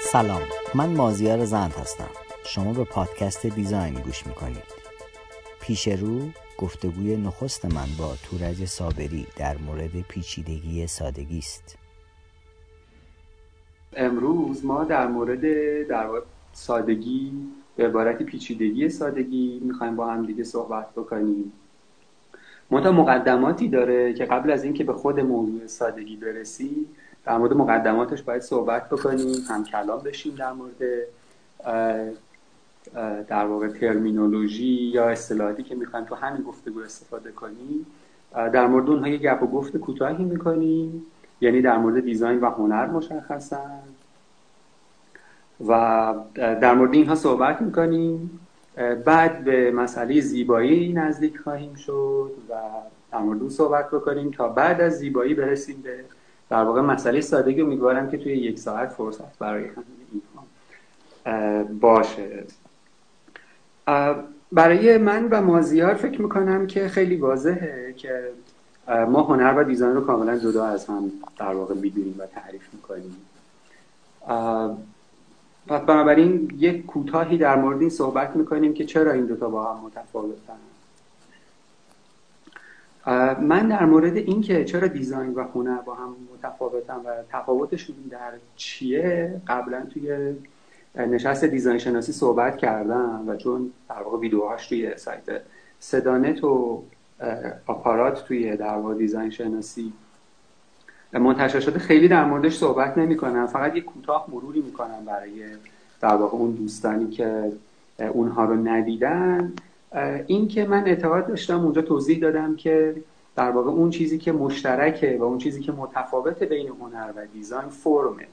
سلام من مازیار زند هستم. شما به پادکست دیزاین گوش می‌کنید. پیش رو گفتگوی نخست من با تورج صابری در مورد پیچیدگی سادگی است. امروز ما در مورد در سادگی به عبارت پیچیدگی سادگی می‌خوایم با هم دیگه صحبت بکنیم. منتها مقدماتی داره که قبل از اینکه به خود موضوع سادگی برسیم در مورد مقدماتش باید صحبت بکنیم هم کلام بشیم در مورد در واقع ترمینولوژی یا اصطلاحاتی که می‌خوایم تو همین گفتگو استفاده کنیم. در مورد اونها یه گپ و گفت کوتاهی می‌کنیم یعنی در مورد دیزاین و هنر مشخصا. و در مورد اینها صحبت می‌کنیم. بعد به مسئله زیبایی نزدیک خواهیم شد و در اون صحبت بکنیم. تا بعد از زیبایی برسیم به در واقع مسئله سادگی. امیدوارم که توی یک ساعت فرصت برای همین اینها باشه. برای من و مازیار فکر می‌کنم که خیلی واضحه که ما هنر و دیزاین رو کاملا جدا از هم در واقع می‌دونیم و تعریف می‌کنیم. پس بنابراین یک کوتاهی در مورد این صحبت می‌کنیم که چرا این دوتا با هم متفاوتن. من در مورد اینکه چرا دیزاین و هنر با هم متفاوتن و تفاوتشون در چیه قبلا توی نشست دیزاین شناسی صحبت کردم و چون در واقع ویدیوهاش توی سایت سدانت و آپارات توی در واقع دیزاین شناسی منتشر شده. خیلی در موردش صحبت نمی کنم فقط یک کوتاه مروری می‌کنم برای در واقع اون دوستانی که اونها رو ندیدن. این که من اعتقاد داشتم اونجا توضیح دادم که در واقع اون چیزی که مشترکه و اون چیزی که متفاوت بین هنر و دیزاین فرمه.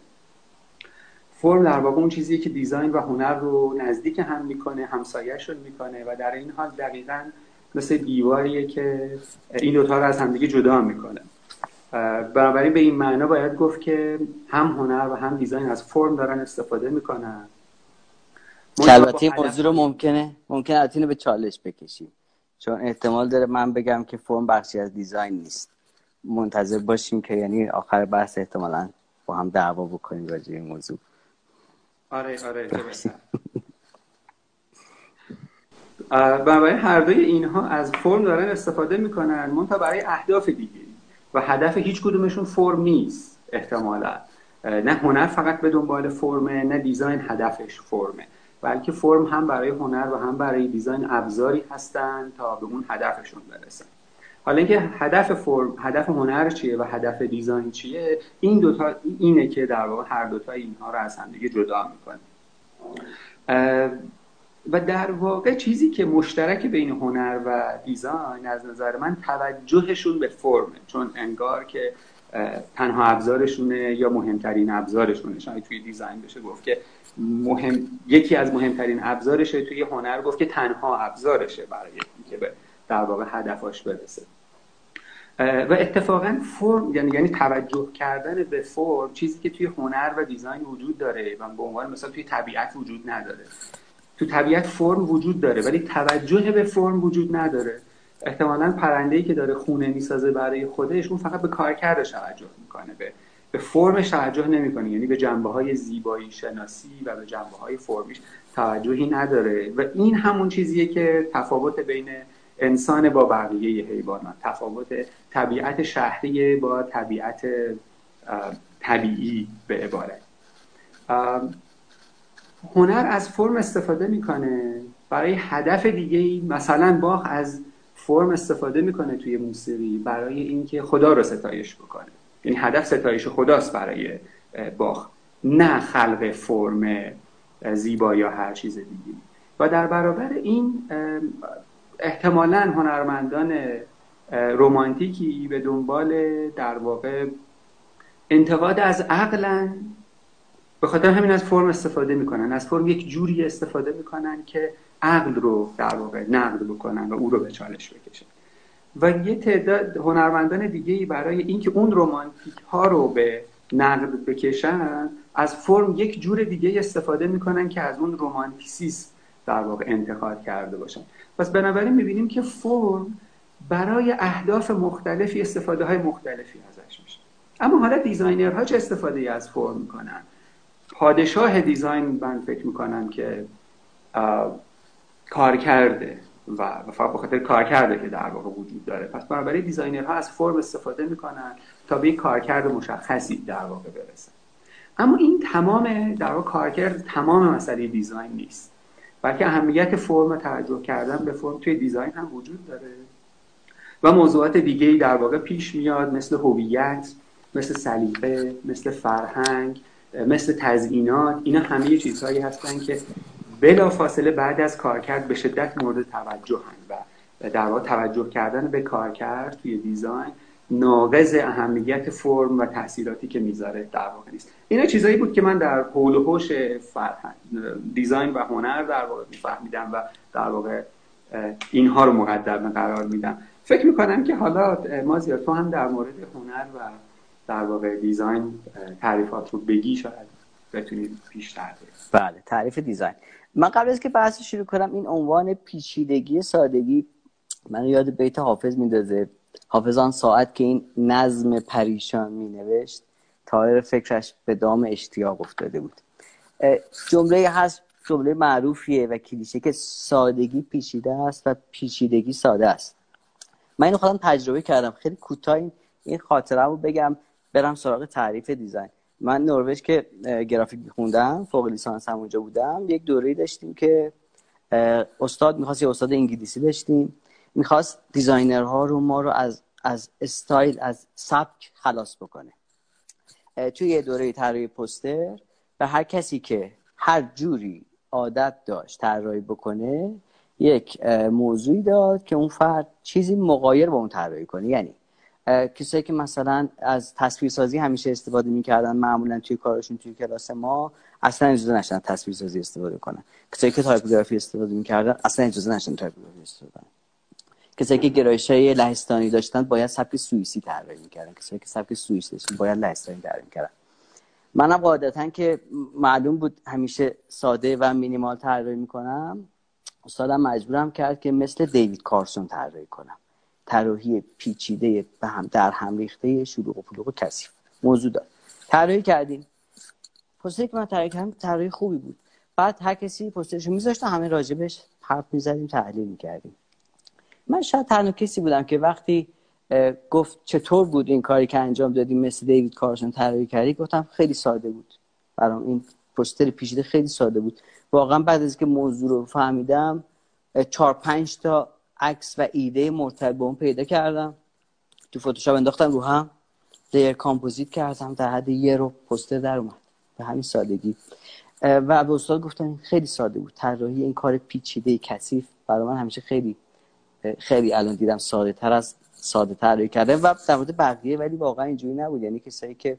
فرم در واقع اون چیزی که دیزاین و هنر رو نزدیک هم می‌کنه همسایهشون می‌کنه و در این حال دقیقا مثل دیواریه که این دوتا رو از همدیگه جدا می‌کنه. بنابراین به این معنا باید گفت که هم هنر و هم دیزاین از فرم دارن استفاده می‌کنن. البته این موضوع رو ممکنه ممکنه البته به چالش بکشیم. چون احتمال داره من بگم که فرم بخشی از دیزاین نیست. منتظر باشیم که یعنی آخر بحث احتمالا با هم دعوا بکنیم راجع این موضوع. آره آره بنابراین هر دوی اینها از فرم دارن استفاده می‌کنن. منتها برای اهداف دیگه. و هدف هیچ کدومشون فرم نیست احتمالا. نه هنر فقط به دنبال فرمه نه دیزاین هدفش فرمه. بلکه فرم هم برای هنر و هم برای دیزاین ابزاری هستن تا به اون هدفشون برسن. حالا اینکه هدف فرم هدف هنر چیه و هدف دیزاین چیه این دوتا اینه که در واقع هر دوتا اینها رو از هم دیگه جدا می‌کنه و در واقع چیزی که مشترک بین هنر و دیزاین از نظر من توجهشون به فرمه. چون انگار که تنها ابزارشونه یا مهمترین ابزارشونه. شاید توی دیزاین بشه گفت که مهم یکی از مهمترین ابزارشه توی هنر گفت که تنها ابزارشه برای اینکه به در واقع هدفاش برسه. و اتفاقا فرم یعنی یعنی توجه کردن به فرم چیزی که توی هنر و دیزاین وجود داره و به عنوان مثلا توی طبیعت وجود نداره. تو طبیعت فرم وجود داره ولی توجه به فرم وجود نداره. احتمالا پرنده که داره خونه می‌سازه برای خودش اون فقط به کارکردش توجه می‌کنه به به فرمش توجه نمی‌کنه. یعنی به جنبه های زیبایی شناسی و به جنبه های فرمیش توجهی نداره. و این همون چیزیه که تفاوت بین انسان با بقیه حیوانات تفاوت طبیعت شهری با طبیعت طبیعی به عبارت. هنر از فرم استفاده می‌کنه. برای هدف دیگه ای مثلا باخ از فرم استفاده می‌کنه توی موسیقی برای اینکه خدا رو ستایش بکنه. یعنی هدف ستایش خداست برای باخ نه خلق فرم زیبا یا هر چیز دیگه و در برابر این احتمالا هنرمندان رومانتیکی به دنبال در واقع انتقاد از عقلن به خاطر همین از فرم استفاده می‌کنن. از فرم یک جوری استفاده می‌کنن که عقل رو در واقع نقد بکنن و او رو به چالش بکشن. و یه تعداد هنرمندان دیگه ای برای اینکه اون رومانتیک ها رو به نقد بکشن از فرم یک جور دیگه استفاده می‌کنن که از اون رومانتیسیسم در واقع انتقاد کرده باشن. پس بنابراین می‌بینیم که فرم برای اهداف مختلفی استفاده های مختلفی ازش میشه. اما حالا designer ها چه استفاده ای از فرم می‌کنن؟ پادشاه design من فکر می‌کنم که کارکرده و فقط بخاطر کارکرده که در واقع وجود داره. پس بنابراین designer ها از فرم استفاده می‌کنن تا به یک کارکرد مشخصی در واقع برسن. اما این تمام در واقع کارکرد تمام مسئله design نیست. بلکه اهمیت فرم توجه کردن به فرم توی design هم وجود داره. و موضوعات دیگه در واقع پیش میاد مثل هویت مثل سلیقه مثل فرهنگ. مثل تزیینات اینا همه چیزهایی هستن که بلا فاصله بعد از کارکرد به شدت مورد توجه هن و در واقع توجه کردن به کارکرد توی دیزاین ناقض اهمیت فرم و تاثیراتی که می‌ذاره در واقع نیست. اینا چیزایی بود که من در حول و حوش دیزاین و هنر در واقع میفهمیدم و در واقع اینها رو مقدم قرار میدم. فکر می‌کنم که حالا مازیار تو هم در مورد هنر و در واقع دیزاین تعریفات رو بگی شاید بتونید بیشتر بله تعریف دیزاین. من قبل از که بحث شروع کنم این عنوان پیچیدگی سادگی من یاد بیت حافظ میندازه. حافظان ساعت که این نظم پریشان می نوشت تایر فکرش به دام اشتیاق افتاده بود. جمله هست جمله معروفیه و کلیشه که سادگی پیچیده است و پیچیدگی ساده است. من اینو خودم تجربه کردم. خیلی کوتاه این خاطره رو بگم. برم سراغ تعریف design. من نروژ که گرافیک خوندم فوق لیسانس هم اونجا بودم یک دوره داشتیم که استاد می‌خواست یه استاد انگلیسی داشتیم. می‌خواست designer ها رو ما رو از از استایل از سبک خلاص بکنه. توی یه دوره طراحی پوستر به هر کسی که هر جوری عادت داشت طراحی بکنه یک موضوعی داد که اون فرد چیزی مغایر با اون طراحی کنه. یعنی کسایی که مثلا از تصویرسازی همیشه استفاده می‌کردن معمولا توی کارشون توی کلاس ما اصلا اجازه نداشتن تصویرسازی استفاده کنن. کسایی که تایپوگرافی استفاده می‌کردن اصلا اجازه نداشتن تایپوگرافی استفاده کنن. کسایی که گرایش های لهستانی داشتن باید سبک سوئیسی طراحی می‌کردن. کسایی که سبک سوئیسی داشتن باید لهستانی طراحی می‌کردن. منم قاعدتا که معلوم بود همیشه ساده و مینیمال طراحی می‌کنم. استادم مجبورم کرد که مثل دیوید کارسون طراحی کنم. طراحی پیچیده به هم در هم ریخته شلوغ و پلوغ کثیف. موضوع داد طراحی کردیم. پوستری که من طراحی کردم طراحی خوبی بود. بعد هر کسی پوسترشو میذاشت همه راجبش حرف می‌زدیم تحلیل می‌کردیم. من شاید تنها کسی بودم که وقتی گفت چطور بود این کاری که انجام دادیم مثل دیوید کارسون طراحی کردی گفتم خیلی ساده بود. برام این پوستر پیچیده خیلی ساده بود. واقعا بعد از که موضوع رو فهمیدم چهار پنج تا عکس و ایده مرتبط به اون پیدا کردم. تو فتوشاپ انداختم رو هم. لیر کامپوزیت کردم. در حد یه رو پوستر در اومد. به همین سادگی. و به استاد گفتم خیلی ساده بود. طراحی این کار پیچیده کثیف برای من همیشه خیلی خیلی الان دیدم ساده تر از ساده طراحی کرده و در مورد بقیه ولی واقعا اینجوری نبود. یعنی کسایی که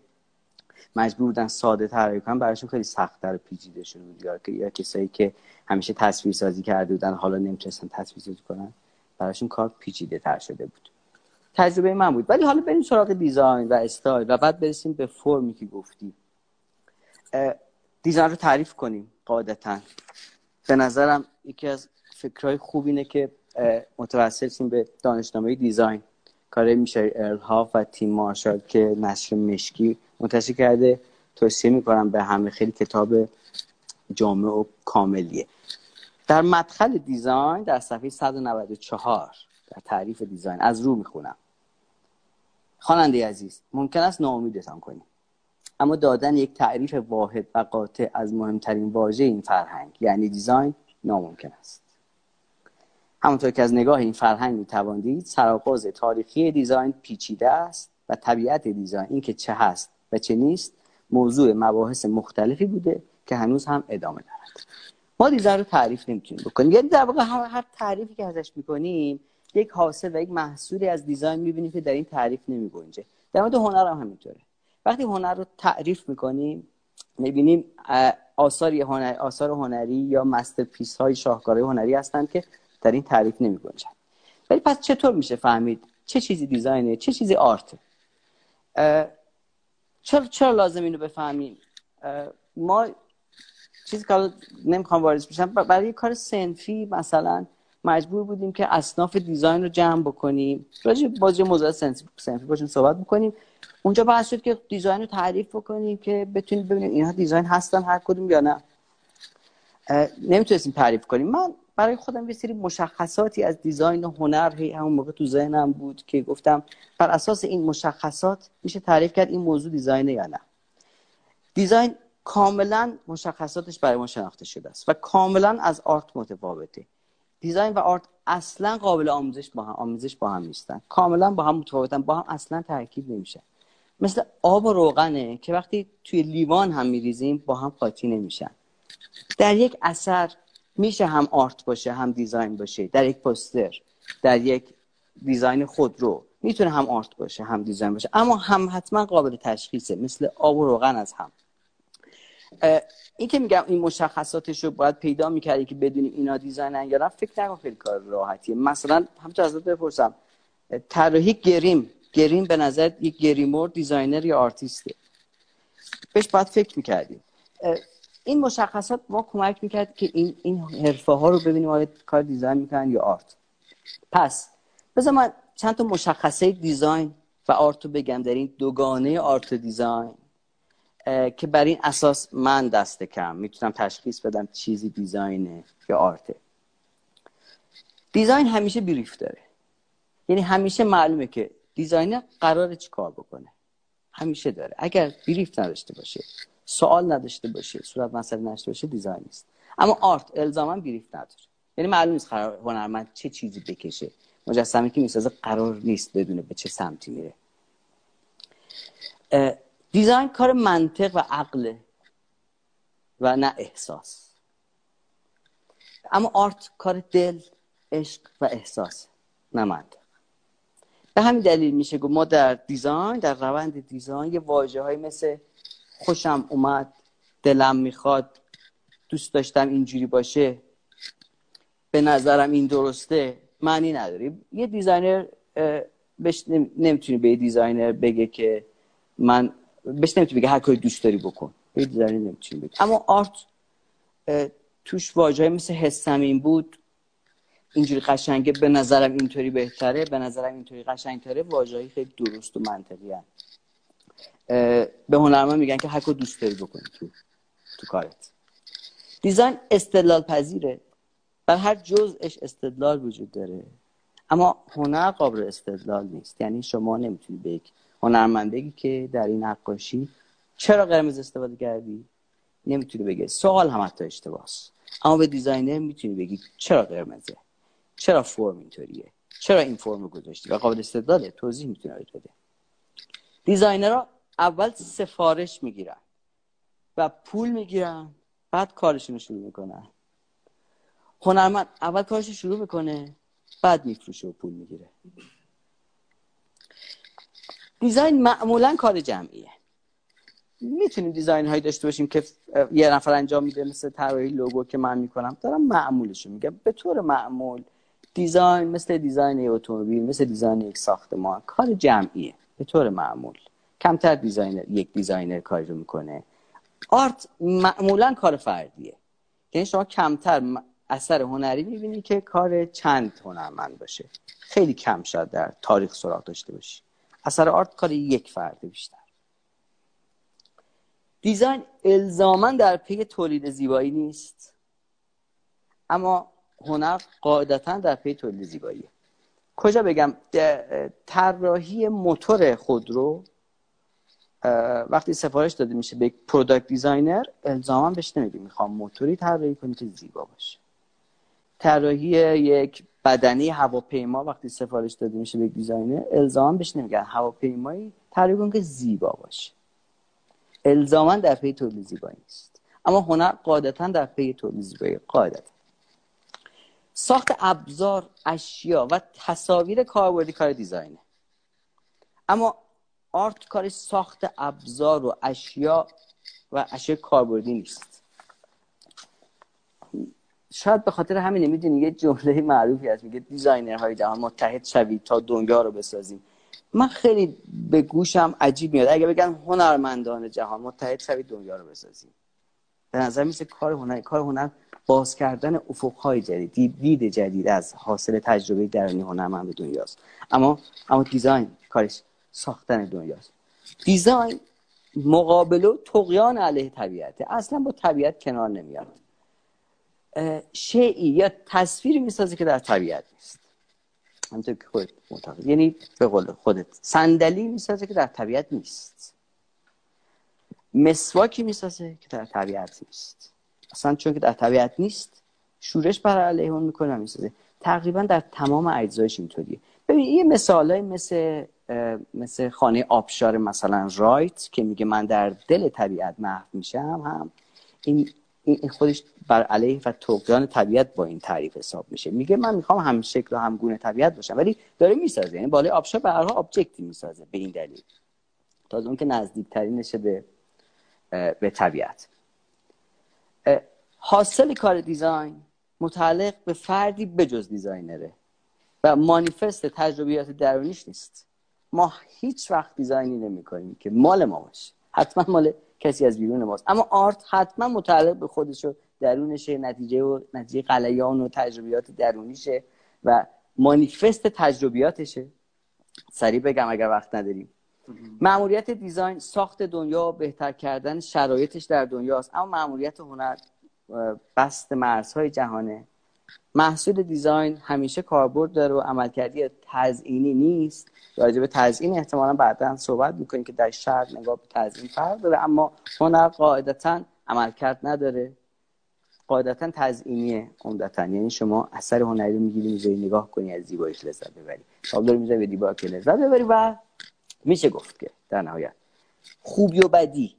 مجبور بودن ساده طراحی کنن براشون خیلی سخت تر پیچیده شده بود. یا کسایی که همیشه تصویر سازی کرده بودن حالا نمی‌تونستن تصویر سازی کنن. براشون کار پیچیده تر شده بود. تجربه من بود. ولی حالا بریم سراغ دیزاین و استایل و بعد برسیم به فرمی که گفتی. دیزاین رو تعریف کنیم قاعدتا. به نظرم یکی از فکرهای خوب اینه که متوسل به دانشنامه دیزاین. کار میشه ارل و تیم مارشال که نشر مشکی منتشر کرده. توصیه می‌کنم به همه. خیلی کتاب جامع و کاملیه. در مدخل دیزاین در صفحه 194 در تعریف دیزاین. از رو می‌خونم. خواننده عزیز ممکن است ناامیدتان کنیم اما دادن یک تعریف واحد و قاطع از مهمترین واژه این فرهنگ یعنی design ناممکن است. همونطور که از نگاه این فرهنگ می‌توان تاریخی design پیچیده است و طبیعت design اینکه چه هست و چه نیست موضوع مباحث مختلفی بوده که هنوز هم ادامه دارد. ما design رو تعریف نمی‌تونیم بکنیم. یعنی در واقع هر تعریفی که ازش می‌کنیم یک حاصل و یک محصولی از design می‌بینیم که در این تعریف نمیگنجه. در مورد هنر هم همینطوره. وقتی هنر رو تعریف می‌کنیم می‌بینیم آثار هنر آثار هنری یا masterpiece های شاهکارهای هنری هستند که در این تعریف نمی گنجن ولی پس چطور میشه فهمید چه چیزی design ه چه چیزی art ه؟ چرا چرا لازم اینو بفهمیم؟ ما چیزی که نمی‌خوام وارد بشم برای کار صنفی مثلا مجبور بودیم که اصناف design رو جمع بکنیم. راجع به یه موضوع صنفی باشیم صحبت بکنیم. اونجا بحث شد که design رو تعریف بکنیم که بتونیم ببینیم اینها design هستن هر کدوم یا نه. نمی‌تونستیم تعریف کنیم. من برای خودم یه سری مشخصاتی از design و هنر هی همون موقع تو ذهنم بود که گفتم بر اساس این مشخصات میشه تعریف کرد این موضوع design ه یا نه. design کاملا مشخصاتش برای ما شناخته شده است و کاملا از art متفاوته. design و art اصلا قابل آموزش با هم آموزش با هم نیستن. کاملا با هم متفاوتن با هم اصلا ترکیب نمیشه. مثل آب و روغنه که وقتی توی لیوان هم میریزیم با هم قاطی نمیشن. در یک اثر میشه هم art باشه هم design باشه. در یک پوستر در یک design خودرو می‌تونه هم art باشه هم design باشه. اما هم حتما قابل تشخیصه. مثل آب و روغن از هم. این که میگم این مشخصاتش رو باید پیدا می‌کردی که بدونیم اینا design ن یا فکر نکن خیلی کار راحتیه. مثلا همچنین ازت بپرسم طراحی گریم. گریم به نظر یک گریمور designer یا آرتیسته. بهش باید فکر می‌کردیم این مشخصات ما کمک می‌کرد که این این حرفه ها رو ببینیم آیا کار design می‌کنن یا art. پس بذار من چند تا مشخصه design و art رو بگم در این دوگانه art design. که بر این اساس من دست کم می‌تونم تشخیص بدم چیزی design ه یا art ه design همیشه brief داره. یعنی همیشه معلومه که designer قراره چی کار بکنه. همیشه داره. اگر brief نداشته باشه سوال نداشته باشه صورت مسئله نداشته باشه design نیست. اما art الزاما brief نداره. یعنی معلوم نیست قرار هنرمند چه چیزی بکشه. مجسمه که می‌سازه قرار نیست بدونه به چه سمتی میره. design کار منطق و عقله و نه احساس. اما art کار دل عشق و احساس نه منطق. به همین دلیل میشه گفت ما در design در روند design یه واژه های مثل خوشم اومد دلم می‌خواد دوست داشتم اینجوری باشه به نظرم این درسته معنی نداره. یه designer بهش نمی‌تونی به یه designer بگه که من بهش نمی‌تونی بگه هر کاری دوست داری بکن. به designer نمی‌تونی بگه اما art توش واژه‌ای مثل حسم این بود. اینجوری قشنگه به نظرم اینطوری بهتره. به نظرم اینطوری قشنگتره. واژه‌ای خیلی درست و منطقی هست. به هنرمند میگن که هر دوست داری بکنی تو تو کارت. design استدلال پذیره بر هر جزءش استدلال وجود داره. اما هنر قابل استدلال نیست. یعنی شما نمی‌تونی به یک هنرمند بگی که در این نقاشی چرا قرمز استفاده کردی؟ نمی‌تونی بگی. سوال هم حتی اشتباهه اما به designer می‌تونی بگی چرا قرمزه؟ چرا فرم اینطوریه؟ چرا این فرم گذاشتی؟ و قابل استدلاله. توضیح می‌تونه بده. designer ها اول سفارش می‌گیرن و پول می‌گیرن بعد کارشون شروع می‌کنن. هنرمند اول کارش شروع می‌کنه بعد میفروشه و پول می‌گیره. design معمولا کار جمعیه. می‌تونیم design هایی داشته باشیم که یه نفر انجام میده مثل طراحی لوگو که من می‌کنم. دارم معمولشو میگم. به طور معمول design مثل design اتومبیل مثل design یک ساختمان کار جمعیه. به طور معمول. کمتر designer یک designer کاری رو می‌کنه. art معمولا کار فردیه. یعنی شما کمتر اثر هنری می‌بینی که کار چند هنرمند باشه. خیلی کم شد در تاریخ سراغ داشته باشی. اثر art کار یک فرد بیشتر. design الزاما در پی تولید زیبایی نیست اما هنر قاعدتا در پی تولید زیباییه. کجا بگم طراحی موتور خودرو وقتی سفارش داده میشه به یک product designer الزاما بهش نمیگه می‌خوام موتوری طراحی کنی که زیبا باشه. طراحی یک بدنه هواپیما وقتی سفارش داده میشه به designer الزاما بهش نمیگن. هواپیمایی طراحی کن که زیبا باشه. الزاما در پی تولید زیبایی نیست. اما هنر قاعدتا در پی تولید زیبایی قاعدتا ساخت ابزار اشیا و تصاویر کاربردی کار design ه. اما آرت کار ساخت ابزار و اشیا و اشیاء کاربردی نیست. شاید به خاطر همین نمی‌دونی یه جمله معروفی هست میگه دیزاینرهای جهان متحد شوید تا دنیا رو بسازیم. من خیلی به گوشم عجیب میاد. اگه بگن هنرمندان جهان متحد شوید دنیا رو بسازیم. به نظر میسه کار هنر کار هنر باز کردن افقهای جدید دید جدید از حاصل تجربه درونی هنرمند به دنیاست. اما اما دیزاین کارش ساختن دنیاست. دیزاین مقابل و تقیان علیه طبیعته. اصلا با طبیعت کنار نمیاد. شیعی یا تصویری می‌سازه که در طبیعت نیست. همونطور که خودت معتقد. یعنی به قول خودت صندلی می‌سازه که در طبیعت نیست. مسواکی می‌سازه که در طبیعت نیست. اصلا چون که در طبیعت نیست شورش بر علیه اون می‌کنه می‌سازه. تقریبا در تمام اجزایش اینطوریه. ببین یه مثالای مثل مثل خانه آبشار مثلا رایت که میگه من در دل طبیعت محو میشم هم این خودش بر علیه و طغیان طبیعت با این تعریف حساب میشه. میگه من می‌خوام هم شکل و هم گونه طبیعت باشم ولی داره می‌سازه. یعنی بالای آبشار به هر آبجکتی می‌سازه به این دلیل. تا اون که نزدیکترینشه به به طبیعت. حاصل کار دیزاین متعلق به فردی بجز دیزاینره و مانیفست تجربیات درونیش نیست. ما هیچ وقت دیزاینی نمی کنیم که مال ما باشه. حتما مال کسی از بیرون ماست. اما آرت حتما متعلق به خودش و درونشه نتیجه و نتیجه قلیان و تجربیات درونیشه و مانیفست تجربیاتشه. سریع بگم اگر وقت نداریم. معمولیت دیزاین ساخت دنیا و بهتر کردن شرایطش در دنیاست. اما معمولیت هنر بست مرزهای جهانه. محصول دیزاین همیشه کاربرد داره و عملکردی تزئینی نیست. راجع به تزیین احتمالا بعدا صحبت می‌کنیم که در شهر نگاه به تزیین فرق داره اما هنر قاعدتا عملکرد نداره. قاعدتا تزئینیه عمدتا. یعنی شما اثر هنری رو می‌گیری می‌ذاری نگاه کنی از زیباییش لذت ببری. تابلو می‌ذاری به دیوار که لذت ببری و میشه گفت که در نهایت. خوبی و بدی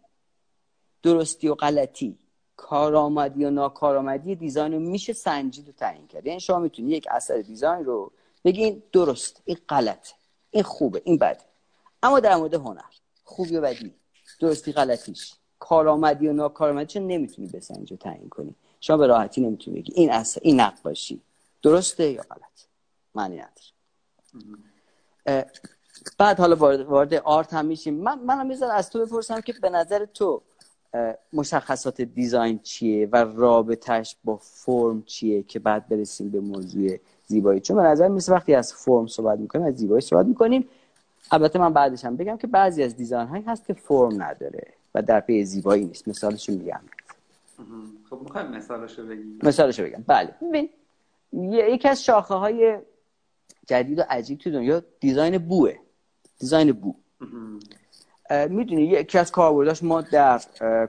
درستی و غلطی کارآمدی و ناکارآمدی دیزاین رو میشه سنجید و تعیین کرد. یعنی شما می‌تونی یک اثر دیزاین رو بگین درست این غلط این خوبه این بده. اما در مورد هنر خوبی و بدی درستی غلطیش کارآمدی و ناکارآمدیش نمی‌تونی بسنجی و تعیین کنی؟ شما به راحتی نمی‌تونی بگی. این اثر این نقاشی درسته یا غلط؟ معنی نداره. بعد حالا وارد, آرت هم میشیم. من منم می‌ذارم از تو بپرسم که به نظر تو مشخصات دیزاین چیه و رابطش با فرم چیه که بعد برسیم به موضوع زیبایی؟ چون به نظر میسه وقتی از فرم صحبت می‌کنیم از زیبایی صحبت می‌کنیم. البته من بعدش هم بگم که بعضی از دیزاین هایی هست که فرم نداره و در پی زیبایی نیست. مثالشو میگم. خب می‌خوایم مثالشو بگیم. مثالشو بگم. بله. ببین یکی از شاخه های جدید و عجیب تو دنیا design بوه. design بو. می‌دونی یکی از کاربرداش ما در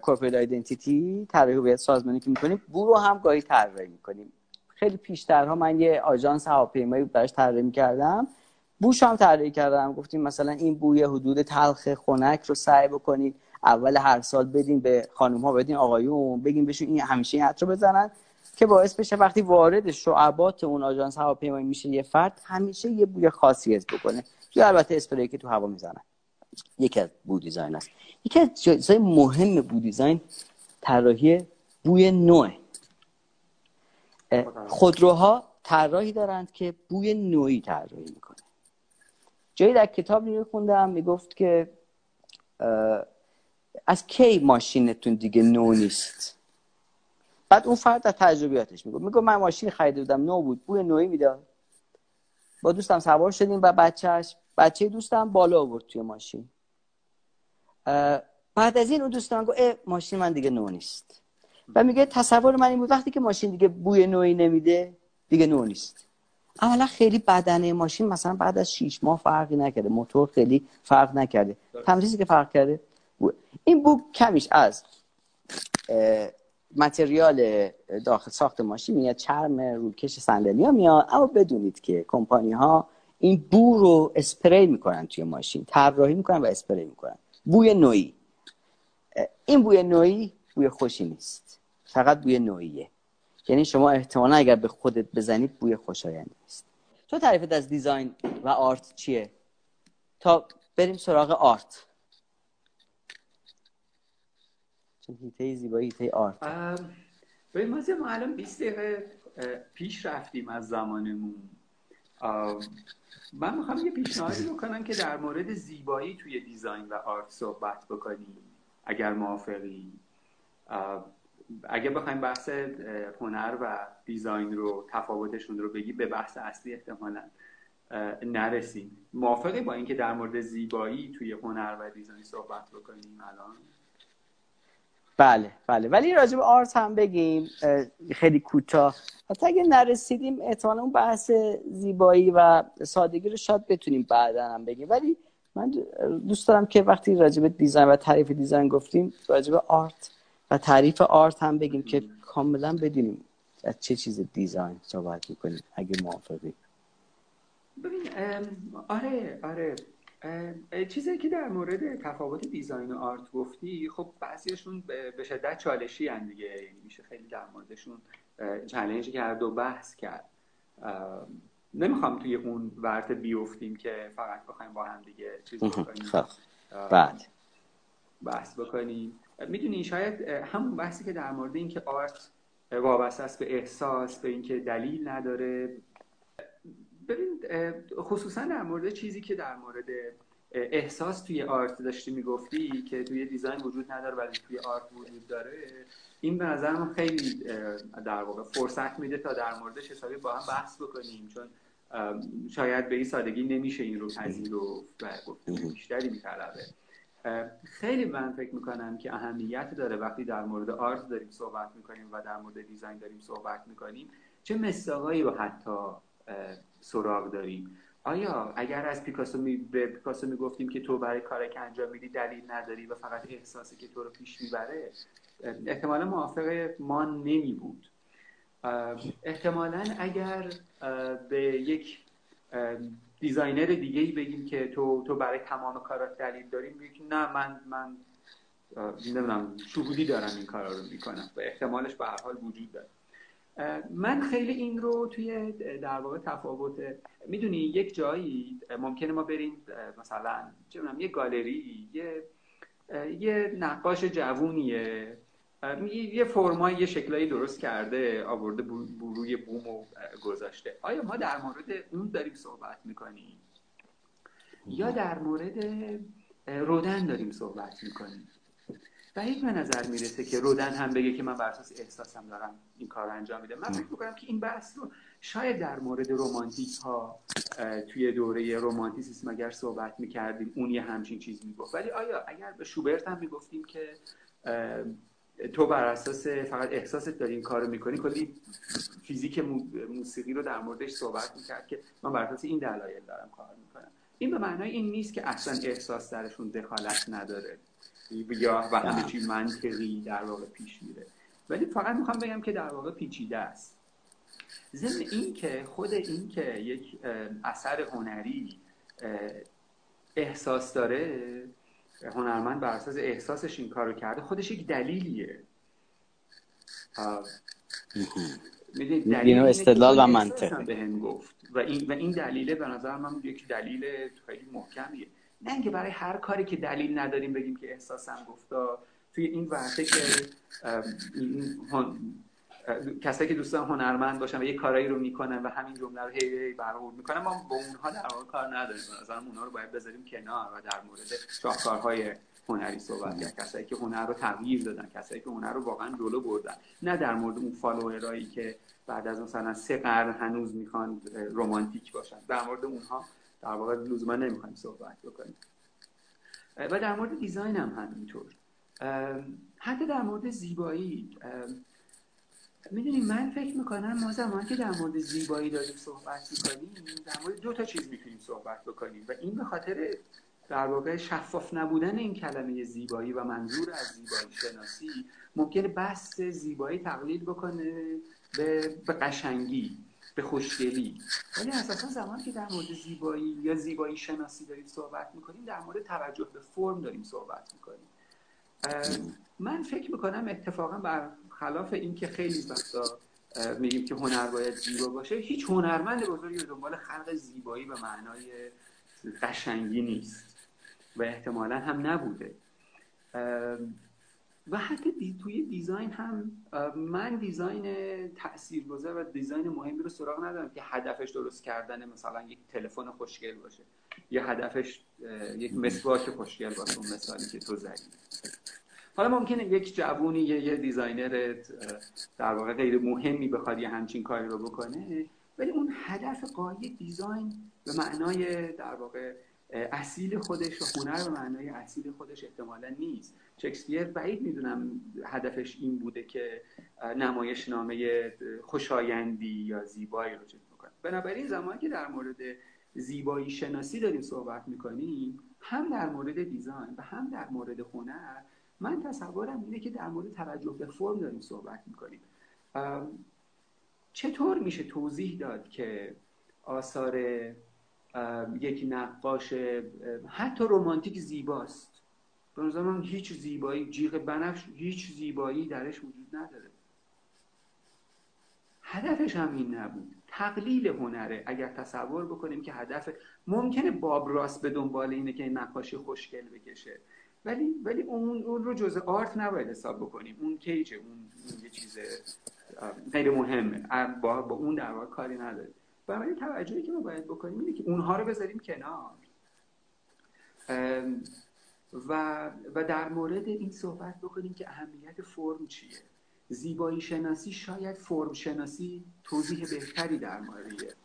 corporate identity طراحی هویت سازمانی که می‌کنیم بو رو هم گاهی طراحی می‌کنیم. خیلی پیشترها من یه آژانس هواپیمایی براش طراحی می‌کردم. بوش هم طراحی کردم. گفتیم مثلا این بوی حدود تلخ خنک رو سعی بکنید. اول هر سال بدین به خانم ها بدین آقایون بگیم بهشون این همیشه این رو بزنن که باعث بشه وقتی وارد شعبات اون آژانس هواپیمایی میشه یه فرد همیشه یه بوی خاصی از بکنه. یا البته اسپری که تو هوا می‌زنن. یکی از بو دیزاین است یکی از چیزهای مهم بو دیزاین طراحی بوی نوع خودروها طراحی دارند که بوی نوعی طراحی می‌کنه. جایی در کتاب خوندم می‌گفت که از کی ماشینتون دیگه نو نیست؟ بعد اون فرد در تجربیاتش می‌گفت. می‌گفت من ماشین خریده بودم. نو بود. بوی نوعی می‌داد. با دوستم سوار شدیم. و بچهش بچه دوستم بالا آورد توی ماشین. بعد از این اون دوستان گفت ماشین من دیگه نو نیست. و میگه تصور من این بود وقتی که ماشین دیگه بوی نوعی نمیده دیگه نو نیست. اولا خیلی بدنه ماشین مثلا بعد از 6 ماه فرقی نکرده. موتور خیلی فرق نکرده. تنها که فرق کرده این بو کمیش از متریال داخل ساخت ماشین میاد چرم روکش صندلی ها میاد. اما بدونید که کمپانی ها این بو رو اسپری می‌کنن توی ماشین طراحی می‌کنن و اسپری می‌کنن. بوی نوعی. این بوی نوعی بوی خوشی نیست. فقط بوی نوعیه. یعنی شما احتمالا اگر به خودت بزنید بوی خوشایندی نیست. تو تعریفت از design و art چیه؟ تا بریم سراغ art. چون حیطه زیبایی حیطه art. به ما الان 20 دقیقه پیش رفتیم از زمانمون. من می‌خوام یه پیشنهادی بکنم که در مورد زیبایی توی design و art صحبت بکنیم اگر موافقی. اگه بخوایم بحث هنر و دیزاین رو تفاوتشون رو بگی به بحث اصلی احتمالا نرسیم. موافقی با اینکه در مورد زیبایی توی هنر و دیزاین صحبت بکنیم الان؟ بله بله. ولی راجع به آرت هم بگیم خیلی کوتاه. حتی اگه نرسیدیم احتمالا اون بحث زیبایی و سادگی رو شاید بتونیم بعدا هم بگیم. ولی من دوست دارم که وقتی راجع به design و تعریف design گفتیم راجع به art و تعریف art هم بگیم که کاملا بدونیم از چه چیز design صحبت می‌کنیم اگه موافقی. ببین آره آره. چیزی که در مورد تفاوت design و art گفتی خب بعضیشون به شدت چالشی هن دیگه. یعنی میشه خیلی در موردشون challenge ی کرد و بحث کرد. نمی‌خوام توی اون ورت بیفتیم که فقط بخوایم با هم دیگه چیز بکنیم. خب. بعد. بحث بکنیم. می‌دونی شاید همون بحثی که در مورد اینکه آرت وابسته است به احساس به اینکه دلیل نداره ببین خصوصا در مورد چیزی که در مورد احساس توی آرت داشتی می‌گفتی که توی دیزاین وجود نداره ولی توی آرت وجود داره این به نظر من خیلی در واقع فرصت میده تا در موردش حسابی با هم بحث بکنیم. چون شاید به این سادگی نمیشه این رو پذیرفت و بیشتری میطلبه خیلی من فکر می‌کنم که اهمیت داره وقتی در مورد آرت داریم صحبت می‌کنیم و در مورد دیزاین داریم صحبت می‌کنیم چه مساقایی رو حتی سراغ داریم. آیا اگر از پیکاسو می به پیکاسو می‌گفتیم که تو برای کاری که انجام میدی دلیل نداری و فقط احساسی که تو رو پیش می‌بره احتمالا موافق ما نمی بود احتمالا اگر به یک دیزاینر دیگه ای بگیم که تو تو برای تمام کارات دلیل داری میگه نه من من نمی‌دونم شهودی دارم این کارا رو می‌کنم و احتمالش به هر حال وجود داره. من خیلی این رو توی در واقع تفاوت می‌دونی یک جایی ممکنه ما بریم مثلا چه یه گالری یه یه نقاش جوونیه یه فرمای یه شکلایی درست کرده آورده بروی بوم و گذاشته. آیا ما در مورد اون داریم صحبت می‌کنیم؟ یا در مورد رودن داریم صحبت می‌کنیم؟ بعید به نظر می‌رسه که رودن هم بگه که من بر اساس احساسم دارم این کار رو انجام میدم. من فکر می‌کنم که این بحث رو شاید در مورد رومانتیک ها توی دوره رومانتیسیسم اگر صحبت می‌کردیم اون یه همچین چیز می‌گفت. ولی آیا اگر به شوبرت هم می‌گفتیم که تو بر اساس فقط احساست داری این کارو می‌کنی کلی فیزیک موسیقی رو در موردش صحبت می‌کرد که من بر اساس این دلایل دارم کار می‌کنم. این به معنای این نیست که اصلا احساس درشون دخالت نداره. یا و همه چی منطقی در واقع پیش میره. ولی فقط می‌خوام بگم که در واقع پیچیده است. ضمن این که خود این که یک اثر هنری احساس داره هنرمند بر اساس احساسش این کارو کرده خودش یک دلیلیه. دلیل استدلال و منطق. به گفت. و این و این دلیله به نظر من یک دلیل خیلی محکمیه. نه اینکه برای هر کاری که دلیل نداریم بگیم که احساسم گفتا. توی این وقته که کسایی که دوستان هنرمند باشن و یه کارایی رو می‌کنن و همین جمله رو هی هی برآورد می‌کنن ما با اونها در واقع کار نداریم. مثلا اونها رو باید بذاریم کنار و در مورد شاهکارهای هنری صحبت کرد. کسایی که هنر رو تغییر دادن کسایی که هنر رو واقعا جلو بردن. نه در مورد اون فالوورایی که بعد از مثلا سه قرن هنوز می‌خوان رمانتیک باشن. در مورد اونها در واقع لزوما نمی‌خوایم صحبت بکنیم. و در مورد دیزاین هم همینطور. حتی در مورد زیبایی می‌دونی من فکر می‌کنم ما زمانی که در مورد زیبایی داریم صحبت می‌کنیم در مورد دو تا چیز می‌تونیم صحبت بکنیم و این به خاطر در واقع شفاف نبودن این کلمه زیبایی و منظور از زیبایی شناسی ممکنه بحث زیبایی تقلیل بکنه به, به قشنگی. به خوشگلی. ولی اساسا زمانی که در مورد زیبایی یا زیبایی شناسی داریم صحبت می‌کنیم در مورد توجه به فرم داریم صحبت می‌کنیم. من فکر می‌کنم اتفاقا بر خلاف این که خیلی وقتا میگیم که هنر باید زیبا باشه هیچ هنرمند بزرگی به دنبال خلق زیبایی به معنای قشنگی نیست و احتمالا هم نبوده. و حتی دی توی دیزاین هم من دیزاین تاثیرگذار و دیزاین مهمی رو سراغ ندارم که هدفش درست کردن مثلا یک تلفن خوشگل باشه یا هدفش یک مسواک خوشگل باشه اون مثالی که تو زدی. حالا ممکنه یک جوونی یه designer در واقع غیر مهمی بخواد یه همچین کاری رو بکنه ولی اون هدف غایی design به معنای در واقع اصیل خودش و هنر به معنای اصیل خودش احتمالا نیست. شکسپیر بعید می‌دونم هدفش این بوده که نمایش نامه خوشایندی یا زیبایی رو چیز بکنه. بنابراین زمانی که در مورد زیبایی شناسی داریم صحبت می‌کنیم هم در مورد design و هم در مورد هنر من تصورم اینه که در مورد توجه به فرم داریم صحبت می‌کنیم. چطور میشه توضیح داد که آثار یک نقاش حتی رومانتیک زیباست؟ به نظر من هیچ زیبایی جیغ بنفش هیچ زیبایی درش وجود نداره. هدفش هم این نبود. تقلیل هنره. اگر تصور بکنیم که هدف ممکنه باب راست به دنبال اینه که نقاشی خوشگل بکشه. ولی ولی اون اون رو جزء آرت نباید حساب بکنیم. اون کیجه اون, یه چیز غیر مهمه با, با اون در واقع کاری نداره. بنابراین توجهی که ما باید بکنیم اینه که اونها رو بذاریم کنار. و, و در مورد این صحبت بکنیم که اهمیت فرم چیه. زیبایی شناسی شاید فرم شناسی توضیح بهتری در مورد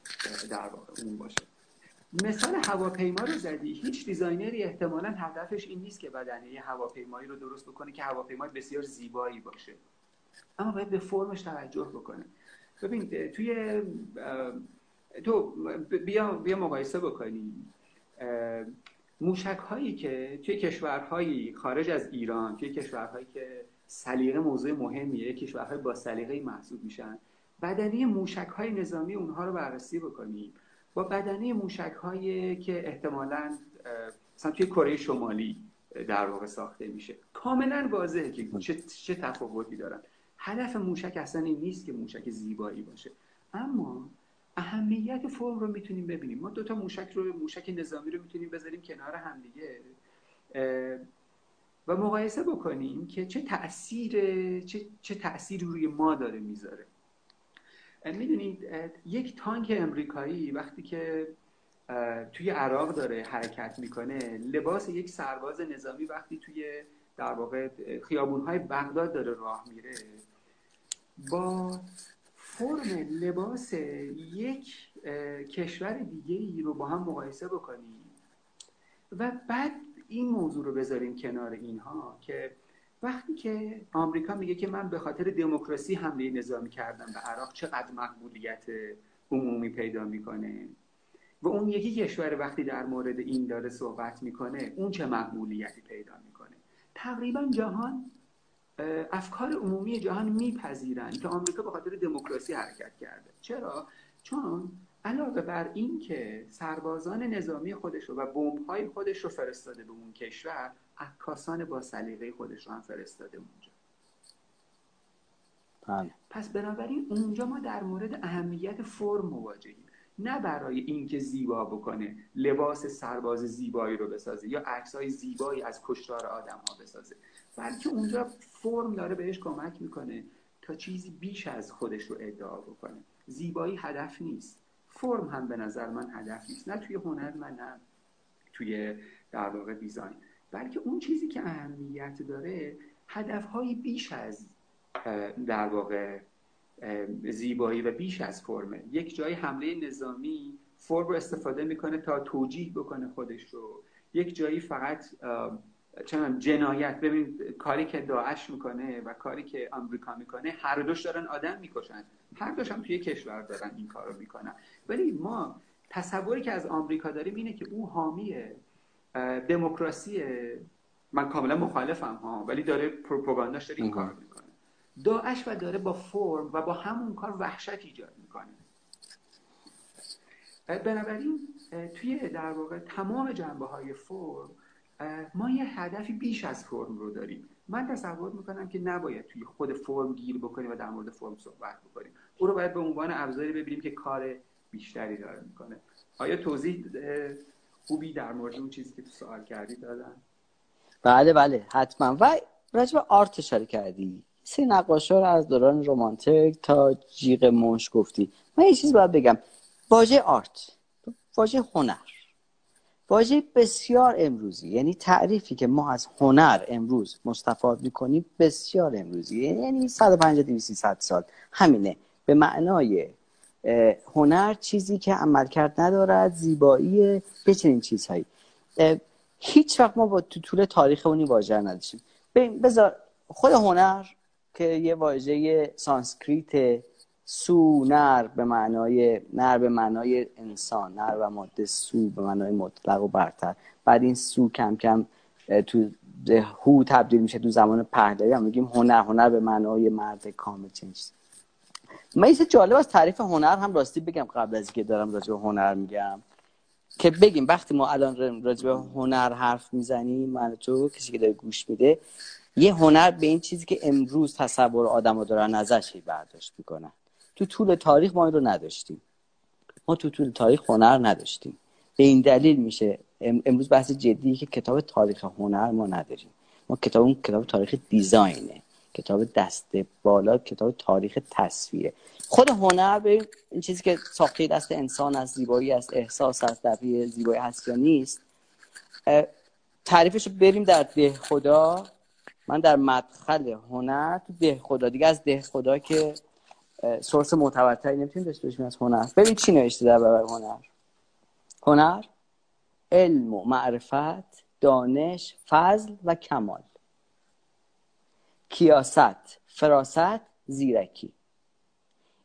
در واقع اون باشه. مثال هواپیما رو زدی. هیچ designer ی احتمالا هدفش این نیست که بدنه هواپیمایی رو درست بکنه که هواپیمای بسیار زیبایی باشه. اما باید به فرمش توجه بکنه. ببین توی تو بیا, بیا مقایسه بکنیم. موشک هایی که توی کشورهایی خارج از ایران توی کشورهایی که سلیقه موضوع مهمیه کشورهای با سلیقه محسوب میشن بدنه موشک های نظامی اونها رو بررسی بکنیم. با بدنه موشک هایی که احتمالا مثلا توی کره شمالی در واقع ساخته میشه. کاملا واضحه که چه, چه تفاوتی دارن. هدف موشک اصلا این نیست که موشک زیبایی باشه. اما اهمیت فرم رو می‌تونیم ببینیم. ما دوتا موشک رو موشک نظامی رو می‌تونیم بذاریم کنار همدیگه و مقایسه بکنیم که چه تاثیر چه, چه تأثیری روی ما داره می‌ذاره. می‌دونید یک تانک امریکایی وقتی که توی عراق داره حرکت می‌کنه لباس یک سرباز نظامی وقتی توی در واقع خیابونهای بغداد داره راه میره با فرم لباس یک کشور دیگه ای رو با هم مقایسه بکنیم. و بعد این موضوع رو بذاریم کنار اینها که وقتی که آمریکا میگه که من به خاطر دموکراسی حمله نظامی کردم به عراق چقدر مقبولیت عمومی پیدا می‌کنه و اون یکی کشور وقتی در مورد این داره صحبت می‌کنه اون چه مقبولیتی پیدا می‌کنه؟ تقریبا جهان افکار عمومی جهان میپذیرند که آمریکا به خاطر دموکراسی حرکت کرده. چرا؟ چون علاوه بر این که سربازان نظامی خودش رو و بمب‌های خودش رو فرستاده به اون کشور عکاسان با سلیقه خودش رو هم فرستاده اونجا. بله. پس بنابراین اونجا ما در مورد اهمیت فرم مواجهیم. نه برای اینکه زیبا بکنه لباس سرباز زیبایی رو بسازه یا عکسای زیبایی از کشتار آدم ها بسازه. بلکه اونجا فرم داره بهش کمک می‌کنه تا چیزی بیش از خودش رو ادعا بکنه. زیبایی هدف نیست. فرم هم به نظر من هدف نیست. نه توی هنر من نه توی در واقع دیزاین. بلکه اون چیزی که اهمیت داره هدفهای بیش از در واقع زیبایی و بیش از فرمه. یک جای حمله نظامی فرم رو استفاده می‌کنه تا توجیه بکنه خودش رو. یک جایی فقط چنان جنایت ببین کاری که داعش می‌کنه و کاری که آمریکا می‌کنه هر دوش دارن آدم می‌کشن. هر دوش هم توی کشور دارن این کار رو می‌کنن. ولی ما تصوری که از آمریکا داریم اینه که او حامی دموکراسی من کاملا مخالفم ها ولی داره پروپاگانداش داره این کار داعش و داره با فرم و با همون کار وحشت ایجاد می‌کنه. بنابراین توی در واقع تمام جنبه های فرم ما یه هدفی بیش از فرم رو داریم. من تصور می‌کنم که نباید توی خود فرم گیر بکنیم و در مورد فرم صحبت بکنیم. او رو باید به عنوان ابزاری ببینیم که کار بیشتری داره می‌کنه. آیا توضیح خوبی در مورد اون چیزی که تو سوال کردی دادن؟ بله بله حتما. و راجب آرت اشاره کردی. سه نقاشا رو از دوران رومانتیک تا جیغ منش گفتی. من یه چیز باید بگم. واژه آرت واژه هنر. واژه بسیار امروزی. یعنی تعریفی که ما از هنر امروز مستفاد می‌کنیم بسیار امروزی. یعنی 150 200 سال. همینه. به معنای هنر چیزی که عملکرد ندارد زیبایی به چنین چیزهایی. هیچ وقت ما با تو طول تاریخ اونی واژه نداشتیم. بذار خود هنر که یه واژه سانسکریت سو نر به معنای نر به معنای انسان نر و ماده سو به معنای مطلق و برتر. بعد این سو کم کم تو هو تبدیل میشه تو زمان پهلوی. هم میگیم هنر هنر به معنای مرد کامل چنین من یه جالب از تعریف هنر هم راستی بگم قبل از اینکه دارم راجع به هنر میگم. که بگیم وقتی ما الان راجع به هنر حرف می‌زنیم من تو کسی که داره گوش میده یه هنر به این چیزی که امروز تصور آدم رو دارن ازش برداشت می‌کنن تو طول تاریخ ما این رو نداشتیم. ما تو طول تاریخ هنر نداشتیم. به این دلیل میشه امروز بحث جدی که کتاب تاریخ هنر ما نداریم. ما کتاب اون کتاب تاریخ دیزاینه. کتاب دست بالا کتاب تاریخ تصویره. خود هنر به این چیزی که ساخته دست انسان از زیبایی از احساس از در زیبایی هست یا نیست تعریفش رو بریم در ده خدا. من در مدخل هنر تو ده خدا دیگه از ده خدا که سورس معتبرتری نمی‌تونیم داشته باشیم از هنر. ببین چی نوشته در برای هنر. هنر علم و معرفت دانش فضل و کمال. کیاست؟ فراست زیرکی.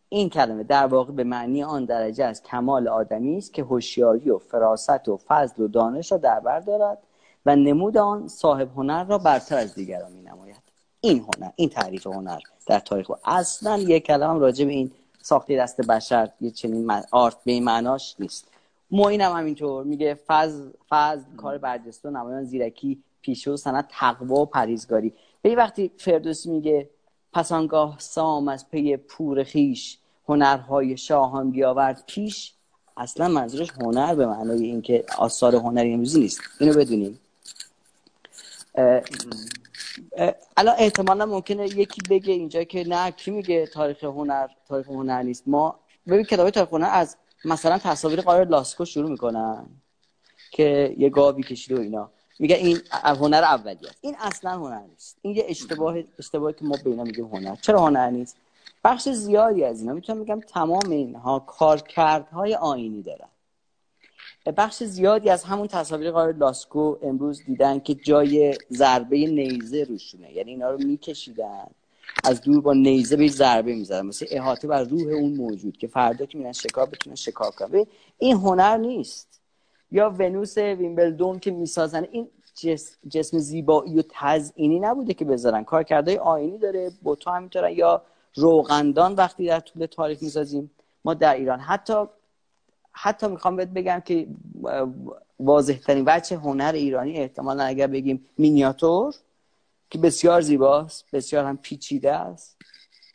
این کلمه در واقع به معنی آن درجه از کمال آدمی است که هوشیاری و فراست و فضل و دانش را در بر دارد. و نمود آن صاحب هنر را برتر از دیگران می نماید این هنر این تعریف هنر در تاریخ اصلا یک کلمه راجع به این ساخته دست بشر یه چنین آرت به معناش نیست. معین هم همینطور میگه فضل, فضل کار برجسته نمایان زیرکی پیشو سند تقوا و پریزگاری به وقتی فردوسی میگه پس آنگاه سام از پی پور خیش هنرهای شاهان بیاورد پیش اصلا منظورش هنر به معنای اینکه آثار هنری امروزی نیست. اینو بدونیم. الان احتمالا ممکنه یکی بگه اینجا که نه کی میگه تاریخ هنر تاریخ هنر نیست؟ ما ببین کتاب تاریخ هنر از مثلا تصاویر قایر لاسکو شروع می‌کنن که یه گاوی کشیده و اینا. میگه این هنر اولیه. این اصلا هنر نیست. این یه اشتباه اشتباهی که ما بینا میگیم هنر. چرا هنر نیست؟ بخش زیادی از اینا می‌تونم میگم تمام اینها کارکردهای آینی دارن. بخش زیادی از همون تصاویر قرار لاسکو امروز دیدن که جای ضربه نیزه روشونه. یعنی اینا رو میکشیدن. از دور با نیزه به ضربه می‌زدن. مثل احاطه بر روح اون موجود که فردا که میرن شکار بتونن شکار کنن. این هنر نیست. یا ونوس ویمبلدون که می‌سازن این جسم زیبایی و تزئینی نبوده که بذارن. کارکردهای آینی داره بوتا همینطورن. یا روغندان وقتی در طول تاریخ می‌سازیم ما در ایران. حتی حتی می‌خوام بهت بگم که واضح ترین بچه هنر ایرانی احتمالا اگر بگیم مینیاتور که بسیار زیباست بسیار هم پیچیده است.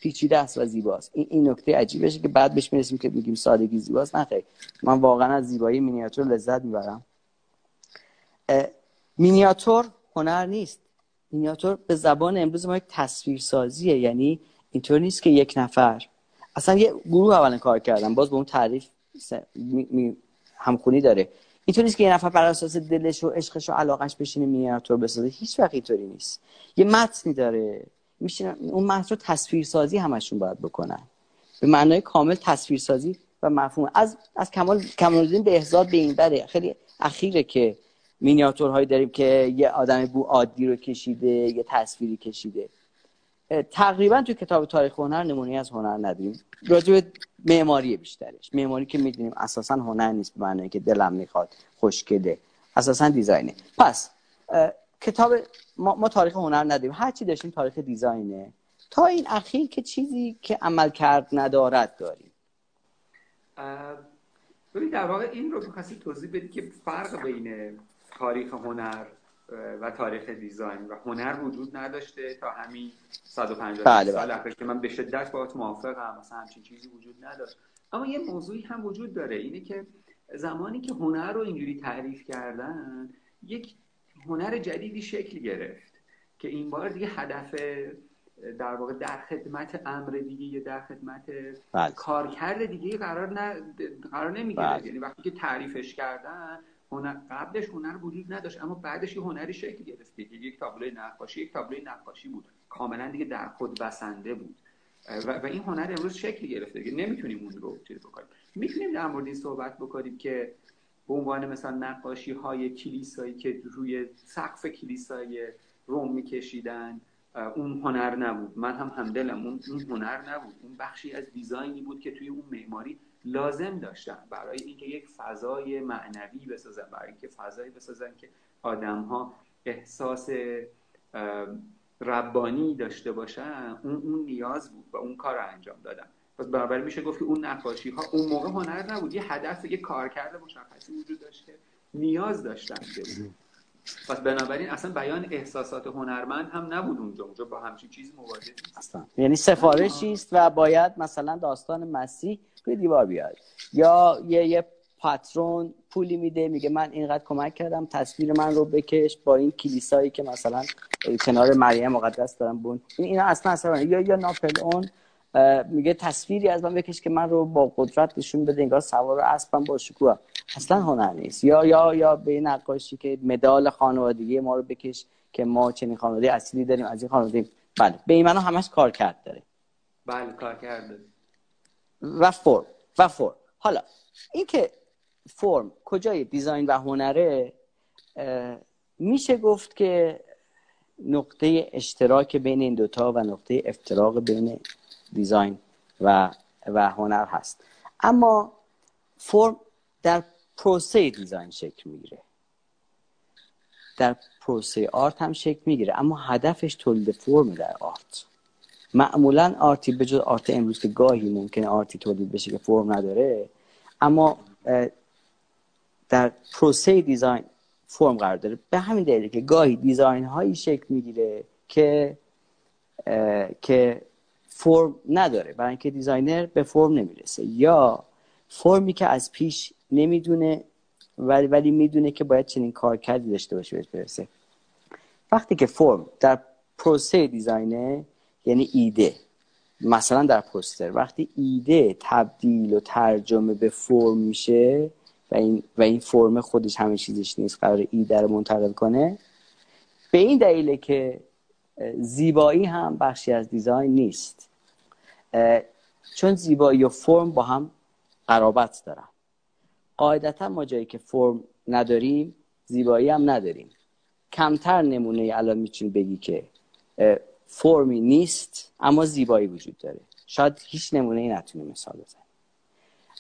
پیچیده است و زیباست. این, این نکته عجیبشه که بعد بهش می‌رسیم که میگیم سادگی زیباست. نه من واقعا از زیبایی مینیاتور لذت می‌برم. مینیاتور هنر نیست. مینیاتور به زبان امروز ما یک تصویرسازیه. یعنی اینطور نیست که یک نفر. اصلا یه گروه اولا کار کردن باز به اون تعریف همخونی داره. اینطور نیست که یه نفر بر اساس دلش و عشقش و علاقش بشینه مینیاتور بسازه هیچ وقت اینطوری نیست. یه متنی داره. میشینن اون متن رو تصویرسازی همشون باید بکنن. به معنای کامل تصویرسازی و مفهوم. از از کمال کمال به احزاد به این بره. خیلی اخیره که مینیاتورهایی داریم که یه آدم بو عادی رو کشیده یه تصویری کشیده. تقریبا تو کتاب تاریخ هنر نمونه از هنر نداریم. راجع به معماری بیشترش. معماری که می‌دونیم اساسا هنر نیست به معنی که دلم می‌خواد خوشگله. اساسا دیزاینه. پس کتاب ما, ما تاریخ هنر نداریم. هر چی داشتیم تاریخ دیزاینه. تا این اخیر که چیزی که عمل کرد ندارد داریم. ببین در واقع این رو می‌خواستی توضیح بدی که فرق بین تاریخ هنر و تاریخ دیزاین و هنر وجود نداشته تا همین 150 بله سال بله. که من به شدت باهات موافقم مثلا همچین چیزی وجود نداشت اما یه موضوعی هم وجود داره اینه که زمانی که هنر رو اینجوری تعریف کردن یک هنر جدیدی شکل گرفت که این بار دیگه هدف در واقع در خدمت امر دیگه یا در خدمت بله. کارکرد دیگه قرار نه قرار نمی‌گیره بله. یعنی وقتی که تعریفش کردن هنر قبلش هنر وجود نداشت اما بعدش یه هنری شکل گرفت یک تابلوی نقاشی یک تابلوی نقاشی بود. کاملا دیگه در خود بسنده بود. و, و این هنر امروز شکل گرفته. دیگه نمی‌تونیم اون رو چیز بکنیم. می‌تونیم در مورد این صحبت بکنیم که به عنوان مثلا نقاشی های کلیسایی که روی سقف کلیسای روم میکشیدن اون هنر نبود. من هم همدلم اون اون هنر نبود. اون بخشی از دیزاینی بود که توی اون معماری لازم داشتن برای اینکه یک فضای معنوی بسازن برای اینکه فضایی بسازن که آدم ها احساس ربانی داشته باشن اون اون نیاز بود و اون کار رو انجام دادن. پس بنابراین میشه گفت که اون نقاشی ها اون موقع هنر نبود. یه هدف یه کارکرد مشخصی وجود داشت که نیاز داشتن پس بنابراین اصلا بیان احساسات هنرمند هم نبود اونجا. اونجا با همچین چیزی مواجه اصلا. یعنی سفارشی است و باید مثلا داستان مسیح روی دیوار بیاد؟ یا یه یه پاترون پولی میده میگه من اینقدر کمک کردم تصویر من رو بکش با این کلیسایی که مثلا کنار مریم مقدس دارم بون. این اینا اصلا اصلا یا یا ناپلئون میگه تصویری از من بکش که من رو با قدرت نشون بده انگار سوار اسبم با شکوه. اصلا هنر نیست. یا یا یا به نقاشی که مدال خانوادگی ما رو بکش که ما چنین خانواده اصلی داریم از این خانواده بله به این همش کار کرد داره. بله کار کرده و فرم و فرم. حالا این که فرم کجای دیزاین و هنره میشه گفت که نقطه اشتراک بین این دوتا و نقطه افتراق بین design و, و هنر هست. اما فرم در پروسه design شکل می‌گیره. در پروسه art هم شکل می‌گیره اما هدفش تولید فرم در art. معمولا art ی به جز art امروز که گاهی ممکنه art ی تولید بشه که فرم نداره اما در پروسه design فرم قرار داره. به همین دلیله که گاهی design هایی شکل می‌گیره که که فرم نداره برای اینکه designer به فرم نمی‌رسه. یا فرمی که از پیش نمی‌دونه ولی ولی می‌دونه که باید چنین کارکردی داشته باشه بهش برسه. وقتی که فرم در پروسه design ه یعنی ایده مثلا در پوستر وقتی ایده تبدیل و ترجمه به فرم میشه و این, و این فرم خودش همه چیزش نیست قرار ایده رو منتقل کنه به این دلیله که زیبایی هم بخشی از دیزاین نیست. چون زیبایی و فرم با هم قرابت دارن. قاعدتا ما جایی که فرم نداریم زیبایی هم نداریم. کمتر نمونه الان می‌تونی بگی که فرمی نیست اما زیبایی وجود داره. شاید هیچ نمونه ای نتونه مثال بزنه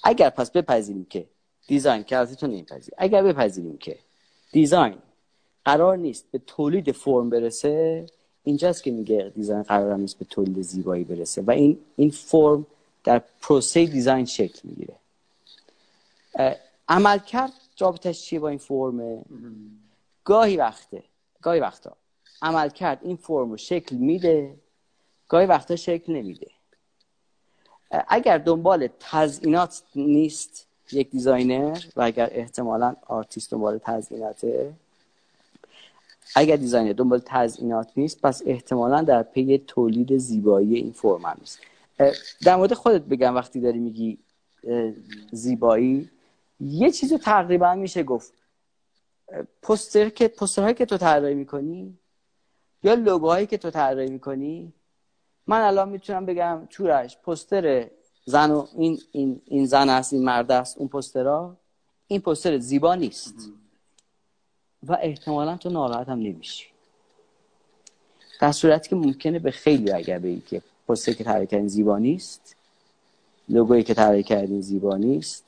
اگر پس بپذیریم که دیزاین که از تو اگر بپذیریم که دیزاین قرار نیست به تولید فرم برسه اینجاست که میگه دیزاین قرار نیست به تولید زیبایی برسه. و این این فرم در پروسه دیزاین شکل می‌گیره. عمل کرد رابطش چیه با این فرمه؟ گاهی وقته گاهی وقتا. عمل کرد این فرم رو شکل میده گاهی وقتا شکل نمیده. اگر دنبال تزئینات نیست یک designer و اگر احتمالا آرتیست دنبال تزئیناته اگر designer دنبال تزئینات نیست پس احتمالا در پی تولید زیبایی این فرم هم نیست. در مورد خودت بگم وقتی داری میگی زیبایی. یه چیزو تقریبا میشه گفت. پوستر که پوسترهایی که تو طراحی می‌کنی؟ یا لوگوهایی که تو طراحی می‌کنی؟ من الان می‌تونم بگم چورش پوستر زن و این, این, این زن است این مرد است اون پوسترها. این پوستر زیبا نیست. و احتمالا تو ناراحت هم نمیشی. در صورتی که ممکنه به خیلی اگر بگی که پوستر که طراحی کردین زیبا نیست لوگویی که طراحی کردین زیبا نیست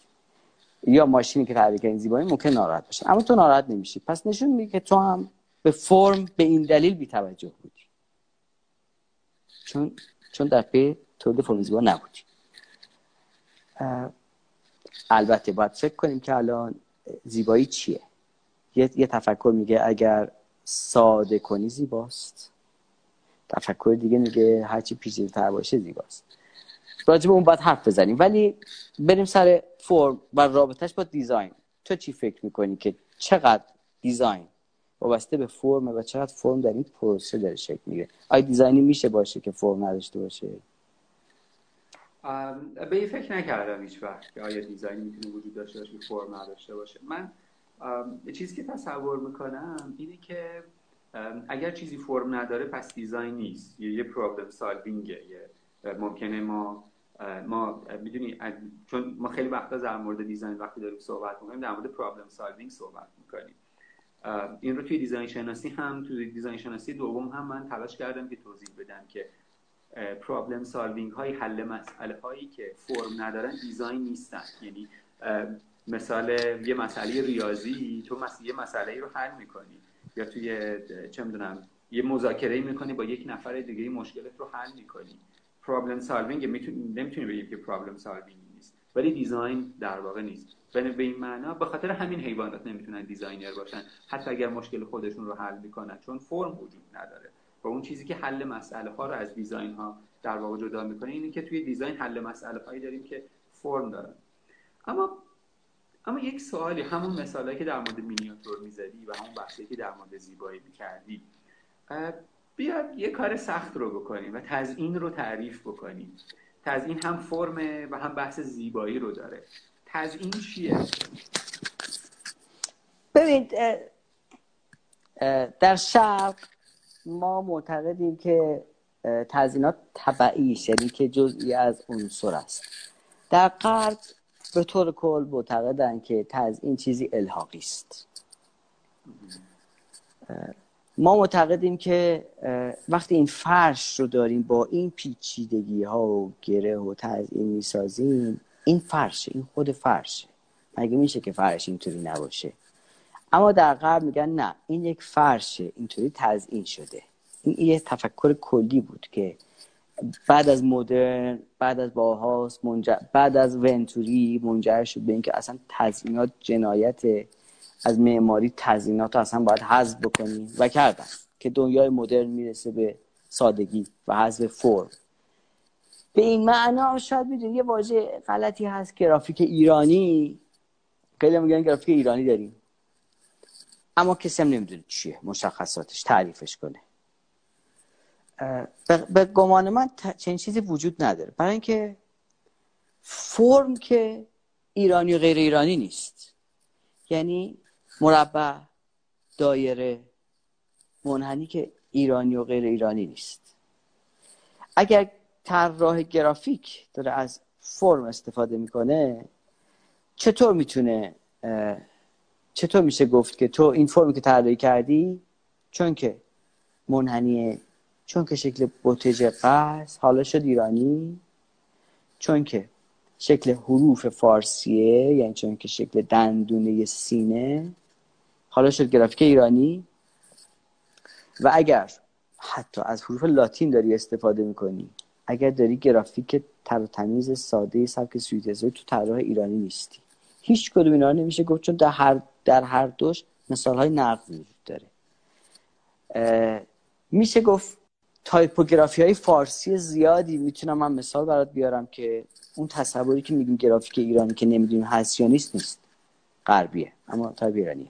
یا ماشینی که طراحی کردین زیبا نیست ممکن ناراحت بشه اما تو ناراحت نمیشی. پس نشون میده که تو هم به فرم به این دلیل بی توجه بودی. چون چون در پی تولید فرم زیبا نبودی. البته باید فکر کنیم که الان زیبایی چیه؟ یه, یه تفکر میگه اگر ساده کنی زیباست. تفکر دیگه میگه هرچی پیچیده تر باشه زیباست. راجب اون باید حرف بزنیم. ولی بریم سر فرم و رابطش با دیزاین. تو چی فکر می‌کنی که چقدر دیزاین وابسته به فرم و چقدر فرم در این پروسه داره شکل می‌گیره؟ آیا دیزاینی میشه باشه که فرم نداشته باشه؟ به این فکر نکردم هیچ وقت که آیا دیزاین می‌تونه وجود داشته باشه فرم نداشته باشه. من چیزی که تصور می‌کنم اینه که اگر چیزی فرم نداره پس design نیست. یه problem solving ه ممکنه ما ما می‌دونی چون ما خیلی وقتا در مورد design وقتی داریم صحبت می‌کنیم در مورد problem solving صحبت می‌کنیم. این رو توی design شناسی هم توی design شناسی دوم هم من تلاش کردم که توضیح بدم که problem solving های حل مسئله هایی که فرم ندارن design نیستن. یعنی مثال یه مسئله ریاضی تو یه مسئله رو حل می‌کنی. یا توی چه می‌دونم یه مذاکره می‌کنی با یک نفر دیگه مشکلت رو حل می‌کنی. problem solving نمی‌تونی بگی که problem solving نیست. ولی design در واقع نیست. به این معنا به خاطر همین حیوانات نمی‌تونن designer باشن. حتی اگر مشکل خودشون رو حل می‌کنن چون فرم وجود نداره. و اون چیزی که حل مسئله ها رو از design ها در واقع جدا می‌کنه اینه که توی design حل مسئله هایی داریم که فرم دارن. اما اما یک سوالی همون مثالی که در مورد مینیاتور می‌زدی و همون بحثی که در مورد زیبایی می‌کردی. بیاد یه کار سخت رو بکنیم و تزیین رو تعریف بکنیم. تزیین هم فرمه و هم بحث زیبایی رو داره. تزیین چیه؟ ببینید در شرق ما معتقدیم که تزیینات طبعی یعنی که جزئی از عنصر است. در غرب به طور کل معتقدن که تزیین چیزی الحاقی است. ما معتقدیم که وقتی این فرش رو داریم با این پیچیدگی ها و گره و تزیین می‌سازیم این فرشه این خود فرشه. مگه میشه که فرش اینطوری نباشه؟ اما در غرب میگن نه این یک فرشه اینطوری تزیین شده. این یه تفکر کلی بود که بعد از مدرن بعد از باهاس بعد از ونتوری منجر شد به اینکه اصلا تزیینات جنایت از معماری تزیینات رو اصلا باید حذف بکنیم و کردن که دنیای مدرن می‌رسه به سادگی و حذف فرم. به این معنا شاید می‌دونی یه واژه غلطی هست گرافیک ایرانی خیلی میگن گرافیک ایرانی داریم. اما کسی هم نمی‌دونه چیه مشخصاتش تعریفش کنه. به گمان من چنین چیزی وجود نداره. برای اینکه فرم که ایرانی و غیر ایرانی نیست. یعنی مربع دایره منحنی که ایرانی و غیر ایرانی نیست. اگر طراح گرافیک داره از فرم استفاده می‌کنه چطور می‌تونه چطور میشه گفت که تو این فرمی که طراحی کردی چون که منحنی چون که شکل بوتج قرص حالا شد ایرانی چون که شکل حروف فارسیه یعنی چون که شکل دندونه سینه حالا شد گرافیک ایرانی. و اگر حتی از حروف لاتین داری استفاده می‌کنی اگر داری گرافیک تر و تمیز ساده سبک سوییس تو طراح ایرانی نیستی. هیچ کدوم اینا نمیشه گفت چون در هر در هر دوش مثال های نقض وجود داره. میشه گفت typography های فارسی زیادی می‌تونم من مثال برات بیارم که اون تصوری که میگیم گرافیک ایرانی که نمی‌دونیم هست یا نیست نیست. غربیه اما تایپ ایرانیه.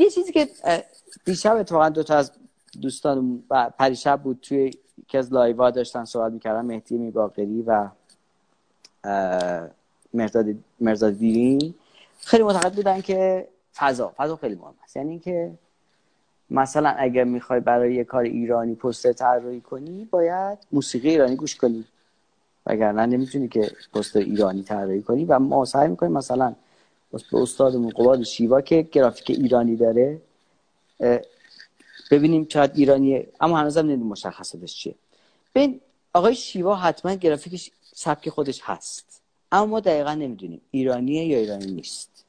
یه چیزی که دیشب اتفاقا دو تا از دوستان پریشب بود توی یکی از لایوا داشتن صحبت می‌کردن مهدی میباقری و مرزاد دیرین. خیلی معتقد بودن که فضا فضا خیلی مهم است. یعنی اینکه مثلا اگر می‌خوای برای یه کار ایرانی پوستر طراحی کنی باید موسیقی ایرانی گوش کنی. وگرنه نمی‌تونی که پوستر ایرانی طراحی کنی. و ما سعی می‌کنیم مثلا به استاد قباد شیوا که گرافیک ایرانی داره ببینیم شاید ایرانیه اما هنوزم نمی‌دونیم مشخصاتش چیه. ببین آقای شیوا حتما گرافیکش سبک خودش هست اما ما دقیقا نمی‌دونیم ایرانیه یا ایرانی نیست.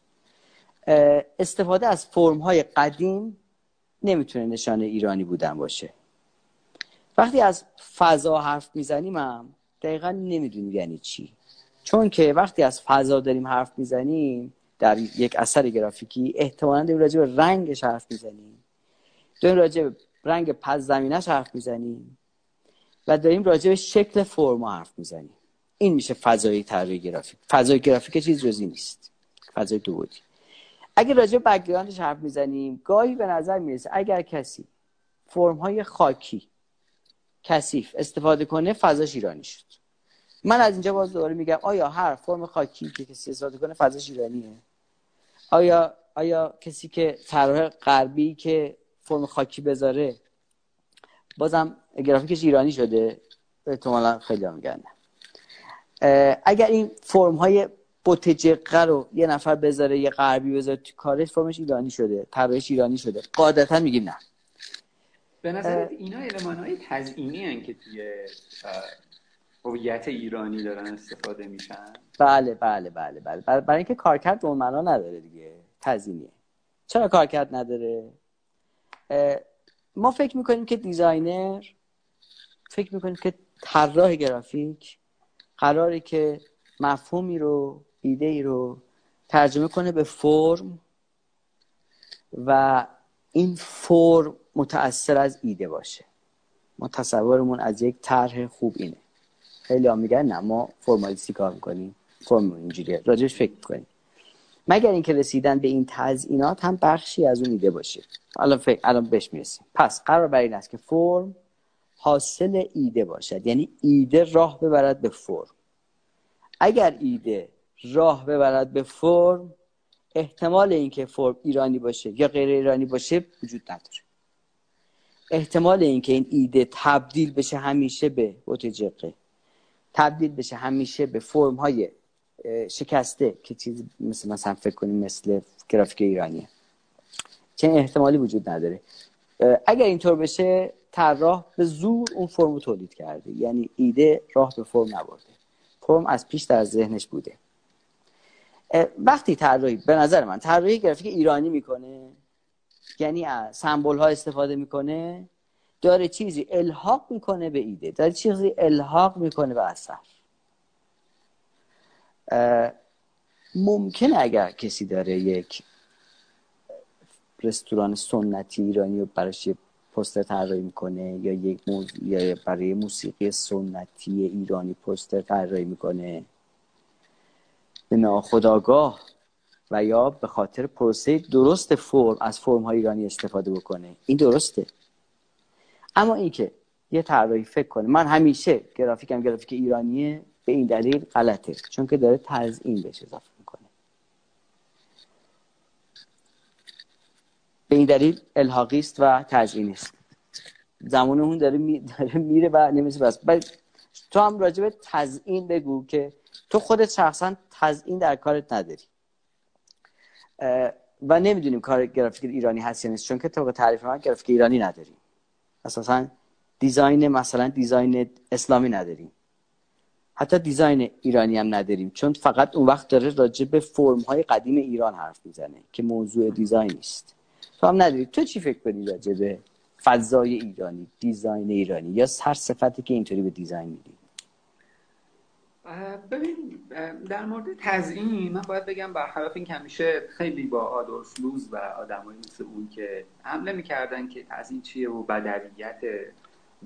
استفاده از فرم های قدیم نمی‌تونه نشانه ایرانی بودن باشه. وقتی از فضا حرف می‌زنیم هم دقیقا نمی‌دونیم یعنی چی. چون که وقتی از فضا داریم حرف می‌زنیم در یک اثر گرافیکی احتمالا داریم راجع به رنگش حرف می‌زنیم. داریم راجع به رنگ پس زمینش حرف می‌زنیم. و داریم راجع به شکل فرما حرف می‌زنیم. این میشه فضای طراحی گرافیک. فضای گرافیک چیز جز این نیست. فضای دو بعدی. اگر راجع به background ش حرف می‌زنیم گاهی به نظر می‌رسه اگر کسی فرم های خاکی کثیف استفاده کنه فضاش ایرانی شد. من از اینجا باز دوباره میگم آیا هر فرم خاکی که کسی استفاده کنه فضاش ایرانیه؟ آیا آیا کسی که طراح غربی که فرم خاکی بذاره بازم گرافیکش ایرانی شده؟ احتمالا خیلی هم میگن اگر این فرم های بوتجقه رو یه نفر بذاره یه غربی بذاره تو کارش فرمش ایرانی شده طراحش ایرانی شده. قاعدتا میگیم نه. به نظر اینا علمان های تزئینی که توی هویت ایرانی دارن استفاده میشن؟ بله بله بله بله. برای اینکه کارکرد اون معنا نداره دیگه. تزیینیه چرا کارکرد نداره؟ ما فکر می‌کنیم که دیزاینر فکر می‌کنیم که طراح گرافیک قراره که مفهومی رو ایده ای رو ترجمه کنه به فرم و این فرم متأثر از ایده باشه. ما تصورمون از یک طرح خوب اینه. خیلی هم میگن نه ما فرمالیستی کار می‌کنیم. فرم اینجوریه راجش فکر کنیم. مگر اینکه رسیدن به این تزئینات هم بخشی از اون ایده باشه. الان فکر الان بهش می‌رسیم. پس قرار بر این است که فرم حاصل ایده باشد. یعنی ایده راه ببرد به فرم. اگر ایده راه ببرد به فرم احتمال اینکه فرم ایرانی باشه یا غیر ایرانی باشه وجود نداره. احتمال اینکه این ایده تبدیل بشه همیشه به بوتجقه تبدیل بشه همیشه به فرم های شکسته که چیزی مثل مثلا فکر کنیم مثل گرافیک ایرانیه. چه احتمالی وجود نداره. اگر اینطور بشه طراح به زور اون فرم رو تولید کرده. یعنی ایده راه به فرم نبرده. فرم از پیش در ذهنش بوده. وقتی طراحی به نظر من طراحی گرافیک ایرانی می‌کنه یعنی از سمبل ها استفاده می‌کنه داره چیزی الحاق می‌کنه به ایده. داره چیزی الحاق می‌کنه به اثر. ممکنه اگر کسی داره یک رستوران سنتی ایرانی رو براش یه پستر طراحی می‌کنه یا یک یا برای موسیقی سنتی ایرانی پستر طراحی می‌کنه. به ناخداگاه و یا به خاطر پروسه درست فرم از فرم های ایرانی استفاده بکنه. این درسته. اما اینکه یه طراحی فکر کنه. من همیشه گرافیکم گرافیک ایرانیه. به این دلیل غلطه. چون که داره تزیین بهش اضافه می‌کنه. به این دلیل الحاقی است و تزیینی است. زمان اون داره, می... داره میره و نمیشه بس تو هم راجع به تزیین بگو که تو خودت شخصا تزیین در کارت نداری. و نمی‌دونیم کار گرافیک ایرانی هست یا نیست. چون که طبق تعریف من گرافیک ایرانی نداریم. اساسا design مثلا design اسلامی نداریم. حتی design ایرانی هم نداریم چون فقط اون وقت داره راجع به فرم های قدیم ایران حرف می‌زنه که موضوع design نیست. تو هم نداری. تو چی فکر کنی راجع به فضای ایرانی design ایرانی؟ یا هر صفتی که اینطوری به design میدی؟ ببین در مورد تزیین من باید بگم برخلاف این همیشه خیلی با آدولف لوز و آدمایی مثل اون که حمله می‌کردن که تزیین چیه و بدویت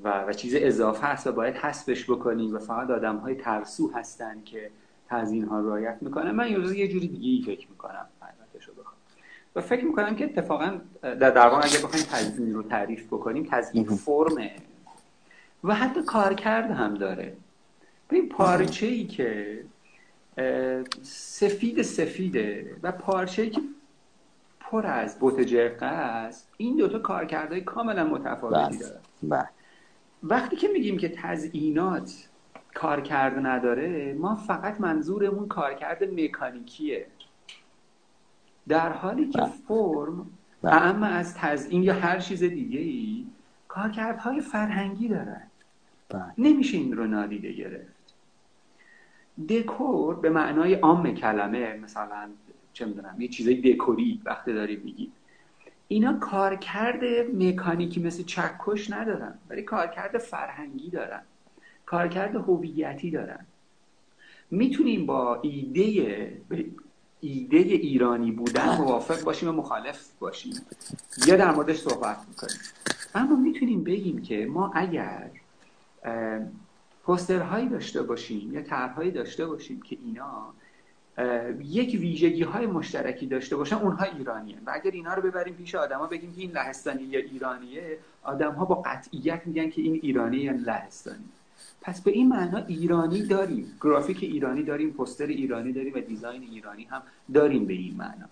و, و چیز اضافه هست و باید حسبش بکنیم و فقط آدم های ترسو هستن که تزیین ها رایت می‌کنن. من یه یه جوری دیگه ای فکر می‌کنم و فکر می‌کنم که اتفاقا در در اگه بخوایم تزیین رو تعریف بکنیم تزیین فرمه. و حتی کارکرد هم داره. این پارچه ای که سفید سفیده و پارچه ای که پر از بوت است این دوتا کارکردهای کاملا متفاوتی داره. بله. وقتی که میگیم که تزئینات کارکرد نداره ما فقط منظورمون کارکرد مکانیکیه. در حالی که بله. فرم بله. اما از تزئین یا هر چیز دیگه ای کارکردهای فرهنگی دارن نمیشه این رو نادیده گرفت. دکور به معنای عام کلمه مثلا چه می‌دونم یه چیزای دکوری وقتی داریم میگیم. اینا کارکرد مکانیکی مثل چکش ندارن ولی کارکرد فرهنگی دارن کارکرد هویتی دارن. می‌تونیم با ایده ایده ایرانی بودن موافق باشیم و مخالف باشیم. یا در موردش صحبت می‌کنیم. اما می‌تونیم بگیم که ما اگر پوسترهایی داشته باشیم یا طرحهایی داشته باشیم که اینا یک ویژگی های مشترکی داشته باشن اونها ایرانیه و اگر اینا رو ببریم پیش آدما بگیم که این لهستانی یا ایرانیه آدم ها با قطعیت میگن که این ایرانی یا لهستانی. پس به این معنا ایرانی داریم. گرافیک ایرانی داریم پوستر ایرانی داریم و دیزاین ایرانی هم داریم به این معنا.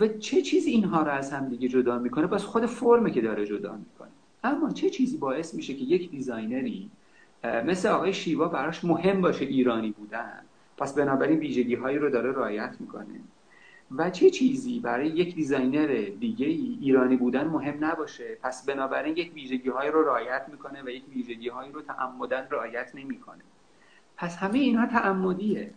و چه چیزی اینها رو از هم دیگه جدا می‌کنه؟ بس خود فرمه که داره جدا می‌کنه. اما چه چیزی باعث میشه که یک designer ی مثل آقای شیوا براش مهم باشه ایرانی بودن؟ پس بنابراین ویژگی هایی رو داره رعایت می‌کنه. و چه چیزی برای یک designer دیگه ای ایرانی بودن مهم نباشه. پس بنابراین یک ویژگی هایی رو رعایت می‌کنه و یک ویژگی هایی رو تعمدا رعایت نمی‌کنه. پس همه اینها تعمدیه.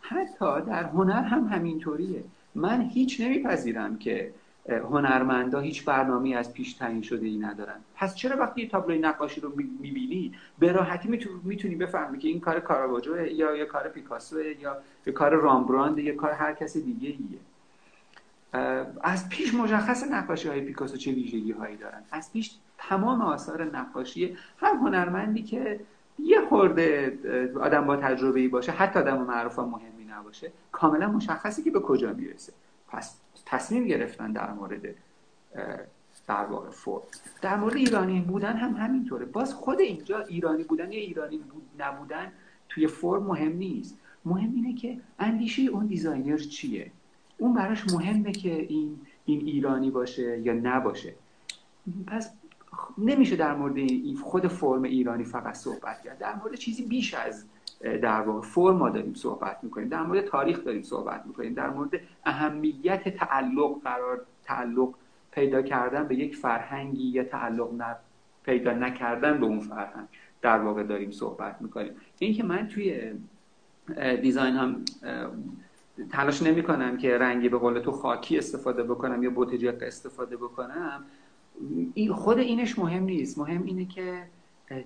حتی در هنر هم همینطوریه. من هیچ نمیپذیرم که هنرمندا هیچ برنامه از پیش تعیین شده ای ندارن. پس چرا وقتی یه نقاشی رو می‌بینی به راحتی می‌تونی بفهمی که این کار کاراواجو یا یا کار پیکاسو یا یا کار رامبراند یا کار هر کس دیگه ایه از پیش مشخص نقاشی های پیکاسو چه ویژگی هایی دارن؟ از پیش تمام آثار نقاشی هر هنرمندی که یه خورده آدم با تجربه ای باشه حتی آدم معروف مهمی نباشه کاملا مشخصه که به کجا می‌رسه. پس تصمیم گرفتن در مورد در واقع فرم در مورد ایرانی بودن هم همینطوره. باز خود اینجا ایرانی بودن یا ایرانی بود نبودن توی فرم مهم نیست. مهم اینه که اندیشه اون designer چیه؟ اون براش مهمه که این این ایرانی باشه یا نباشه. پس نمیشه در مورد خود فرم ایرانی فقط صحبت کرد. در مورد چیزی بیش از در واقع فرم ما داریم صحبت می‌کنیم در مورد تاریخ داریم صحبت می‌کنیم در مورد اهمیت تعلق قرار تعلق پیدا کردن به یک فرهنگی یا تعلق نه پیدا نکردن به اون فرهنگ در واقع داریم صحبت می‌کنیم. این که من توی دیزاین هم تلاش نمی کنم که رنگی به قول تو خاکی استفاده بکنم یا بوتجاق استفاده بکنم خود اینش مهم نیست. مهم اینه که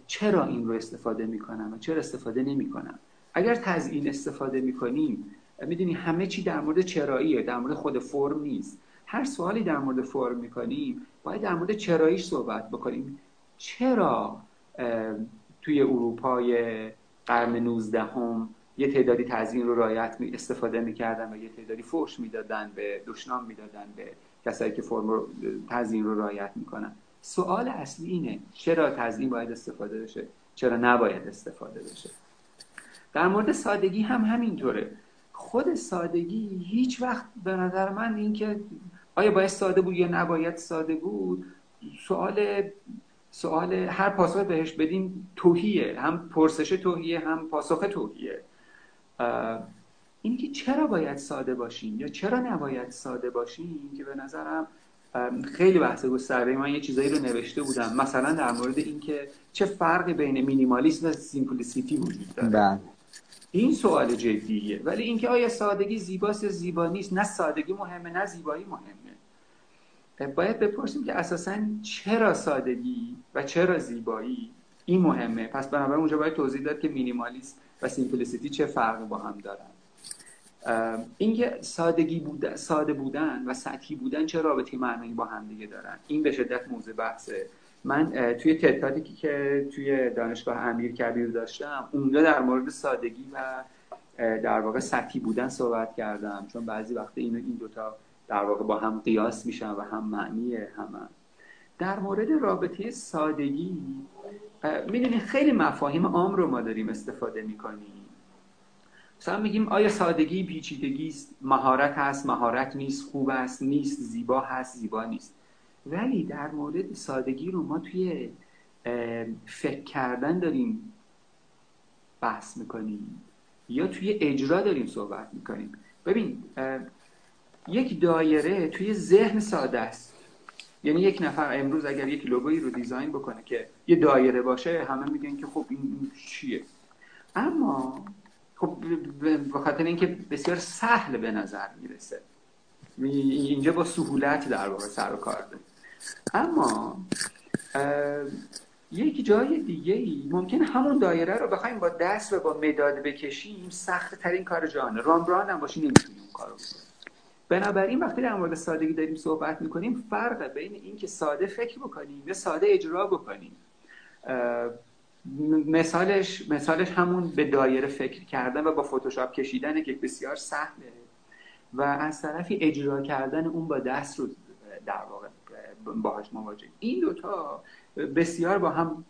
چرا این رو استفاده می‌کنم و چرا استفاده نمی‌کنم؟ اگر تزیین استفاده می‌کنیم می‌دونی همه چی در مورد چراییه در مورد خود فرم نیست. هر سوالی در مورد فرم می‌کنیم باید در مورد چراییش صحبت بکنیم. چرا توی اروپای قرن 19 هم یه تعدادی تزیین رو رایت می استفاده می‌کردن و یه تعدادی فرش می‌دادن به دشنام می‌دادن به کسایی که فرم رو تزیین رو رایت می‌کنن؟ سوال اصلی اینه چرا تزیین باید استفاده بشه؟ چرا نباید استفاده بشه؟ در مورد سادگی هم همینطوره. خود سادگی هیچ وقت به نظر من اینکه آیا باید ساده بود یا نباید ساده بود سوال سوال هر پاسخ بهش بدیم توهیه. هم پرسش توهیه هم پاسخ توهیه. اینکه چرا باید ساده باشیم یا چرا نباید ساده باشیم که به نظرم خیلی بحث گسترده. من یه چیزایی رو نوشته بودم. مثلا در مورد اینکه چه فرقی بین مینیمالیسم و سیمپلیسیتی وجود داره. بله. این سوال جدیه. ولی اینکه آیا سادگی زیباست یا زیبا نیست؟ نه سادگی مهمه نه زیبایی مهمه. باید بپرسیم که اساسا چرا سادگی و چرا زیبایی؟ این مهمه. پس بنابراین اونجا باید توضیح داد که مینیمالیسم و سیمپلیسیتی چه فرقی با هم دارن. اینکه سادگی بودن ساده بودن و سطحی بودن چه رابطه معنایی با هم دیگه دارن؟ این به شدت موضوع بحثه. من توی تتادی که توی دانشگاه امیر کبیر داشتم اونجا در مورد سادگی و در واقع سطحی بودن صحبت کردم. چون بعضی وقت اینو این دوتا در واقع با هم قیاس میشن و هم معنیه هم در مورد رابطه سادگی می‌دونید خیلی مفاهیم عام رو ما داریم استفاده می‌کنیم. مثلا میگیم آیا سادگی پیچیدگی است؟ مهارت هست مهارت نیست خوب است نیست زیبا هست زیبا نیست. ولی در مورد سادگی رو ما توی فکر کردن داریم بحث می‌کنیم یا توی اجرا داریم صحبت می‌کنیم. ببین یک دایره توی ذهن ساده است. یعنی یک نفر امروز اگر یک لوگویی رو دیزاین بکنه که یه دایره باشه همه میگن که خب این چیه؟ اما خب به خاطر اینکه بسیار سهل به نظر می‌رسه. اینجا با سهولت در واقع سر و کار داریم. اما یک جای دیگه ای ممکن همون دایره رو بخوایم با دست و با مداد بکشیم سخت ترین کار جانه رامبراند هم باشی نمی‌تونیم اون کارو بکنیم. بنابراین وقتی در مورد سادگی داریم صحبت می‌کنیم فرق بین اینکه ساده فکر بکنیم یا ساده اجرا بکنیم. مثالش مثالش همون به دایره فکر کردن و با فتوشاپ کشیدنه که بسیار سهله و از طرفی اجرا کردن اون با دست رو در واقع باهاش مواجه. این دوتا بسیار با هم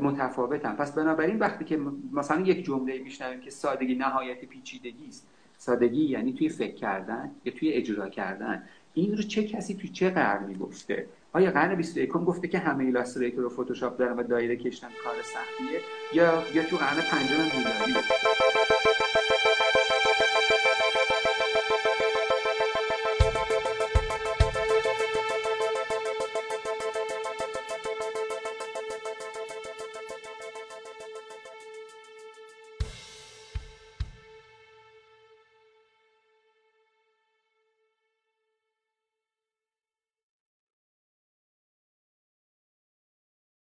متفاوتن. پس بنابراین وقتی که مثلا یک جمله میشنویم که سادگی نهایت پیچیدگی است. سادگی یعنی توی فکر کردن یا توی اجرا کردن. این رو چه کسی توی چه قرنی گفته؟ آیا قرن 21 گفته که همه ایلاستریتور و فتوشاپ دارن و دایره کشتن کار سختیه؟ یا یا تو قرن پنجم میلادی؟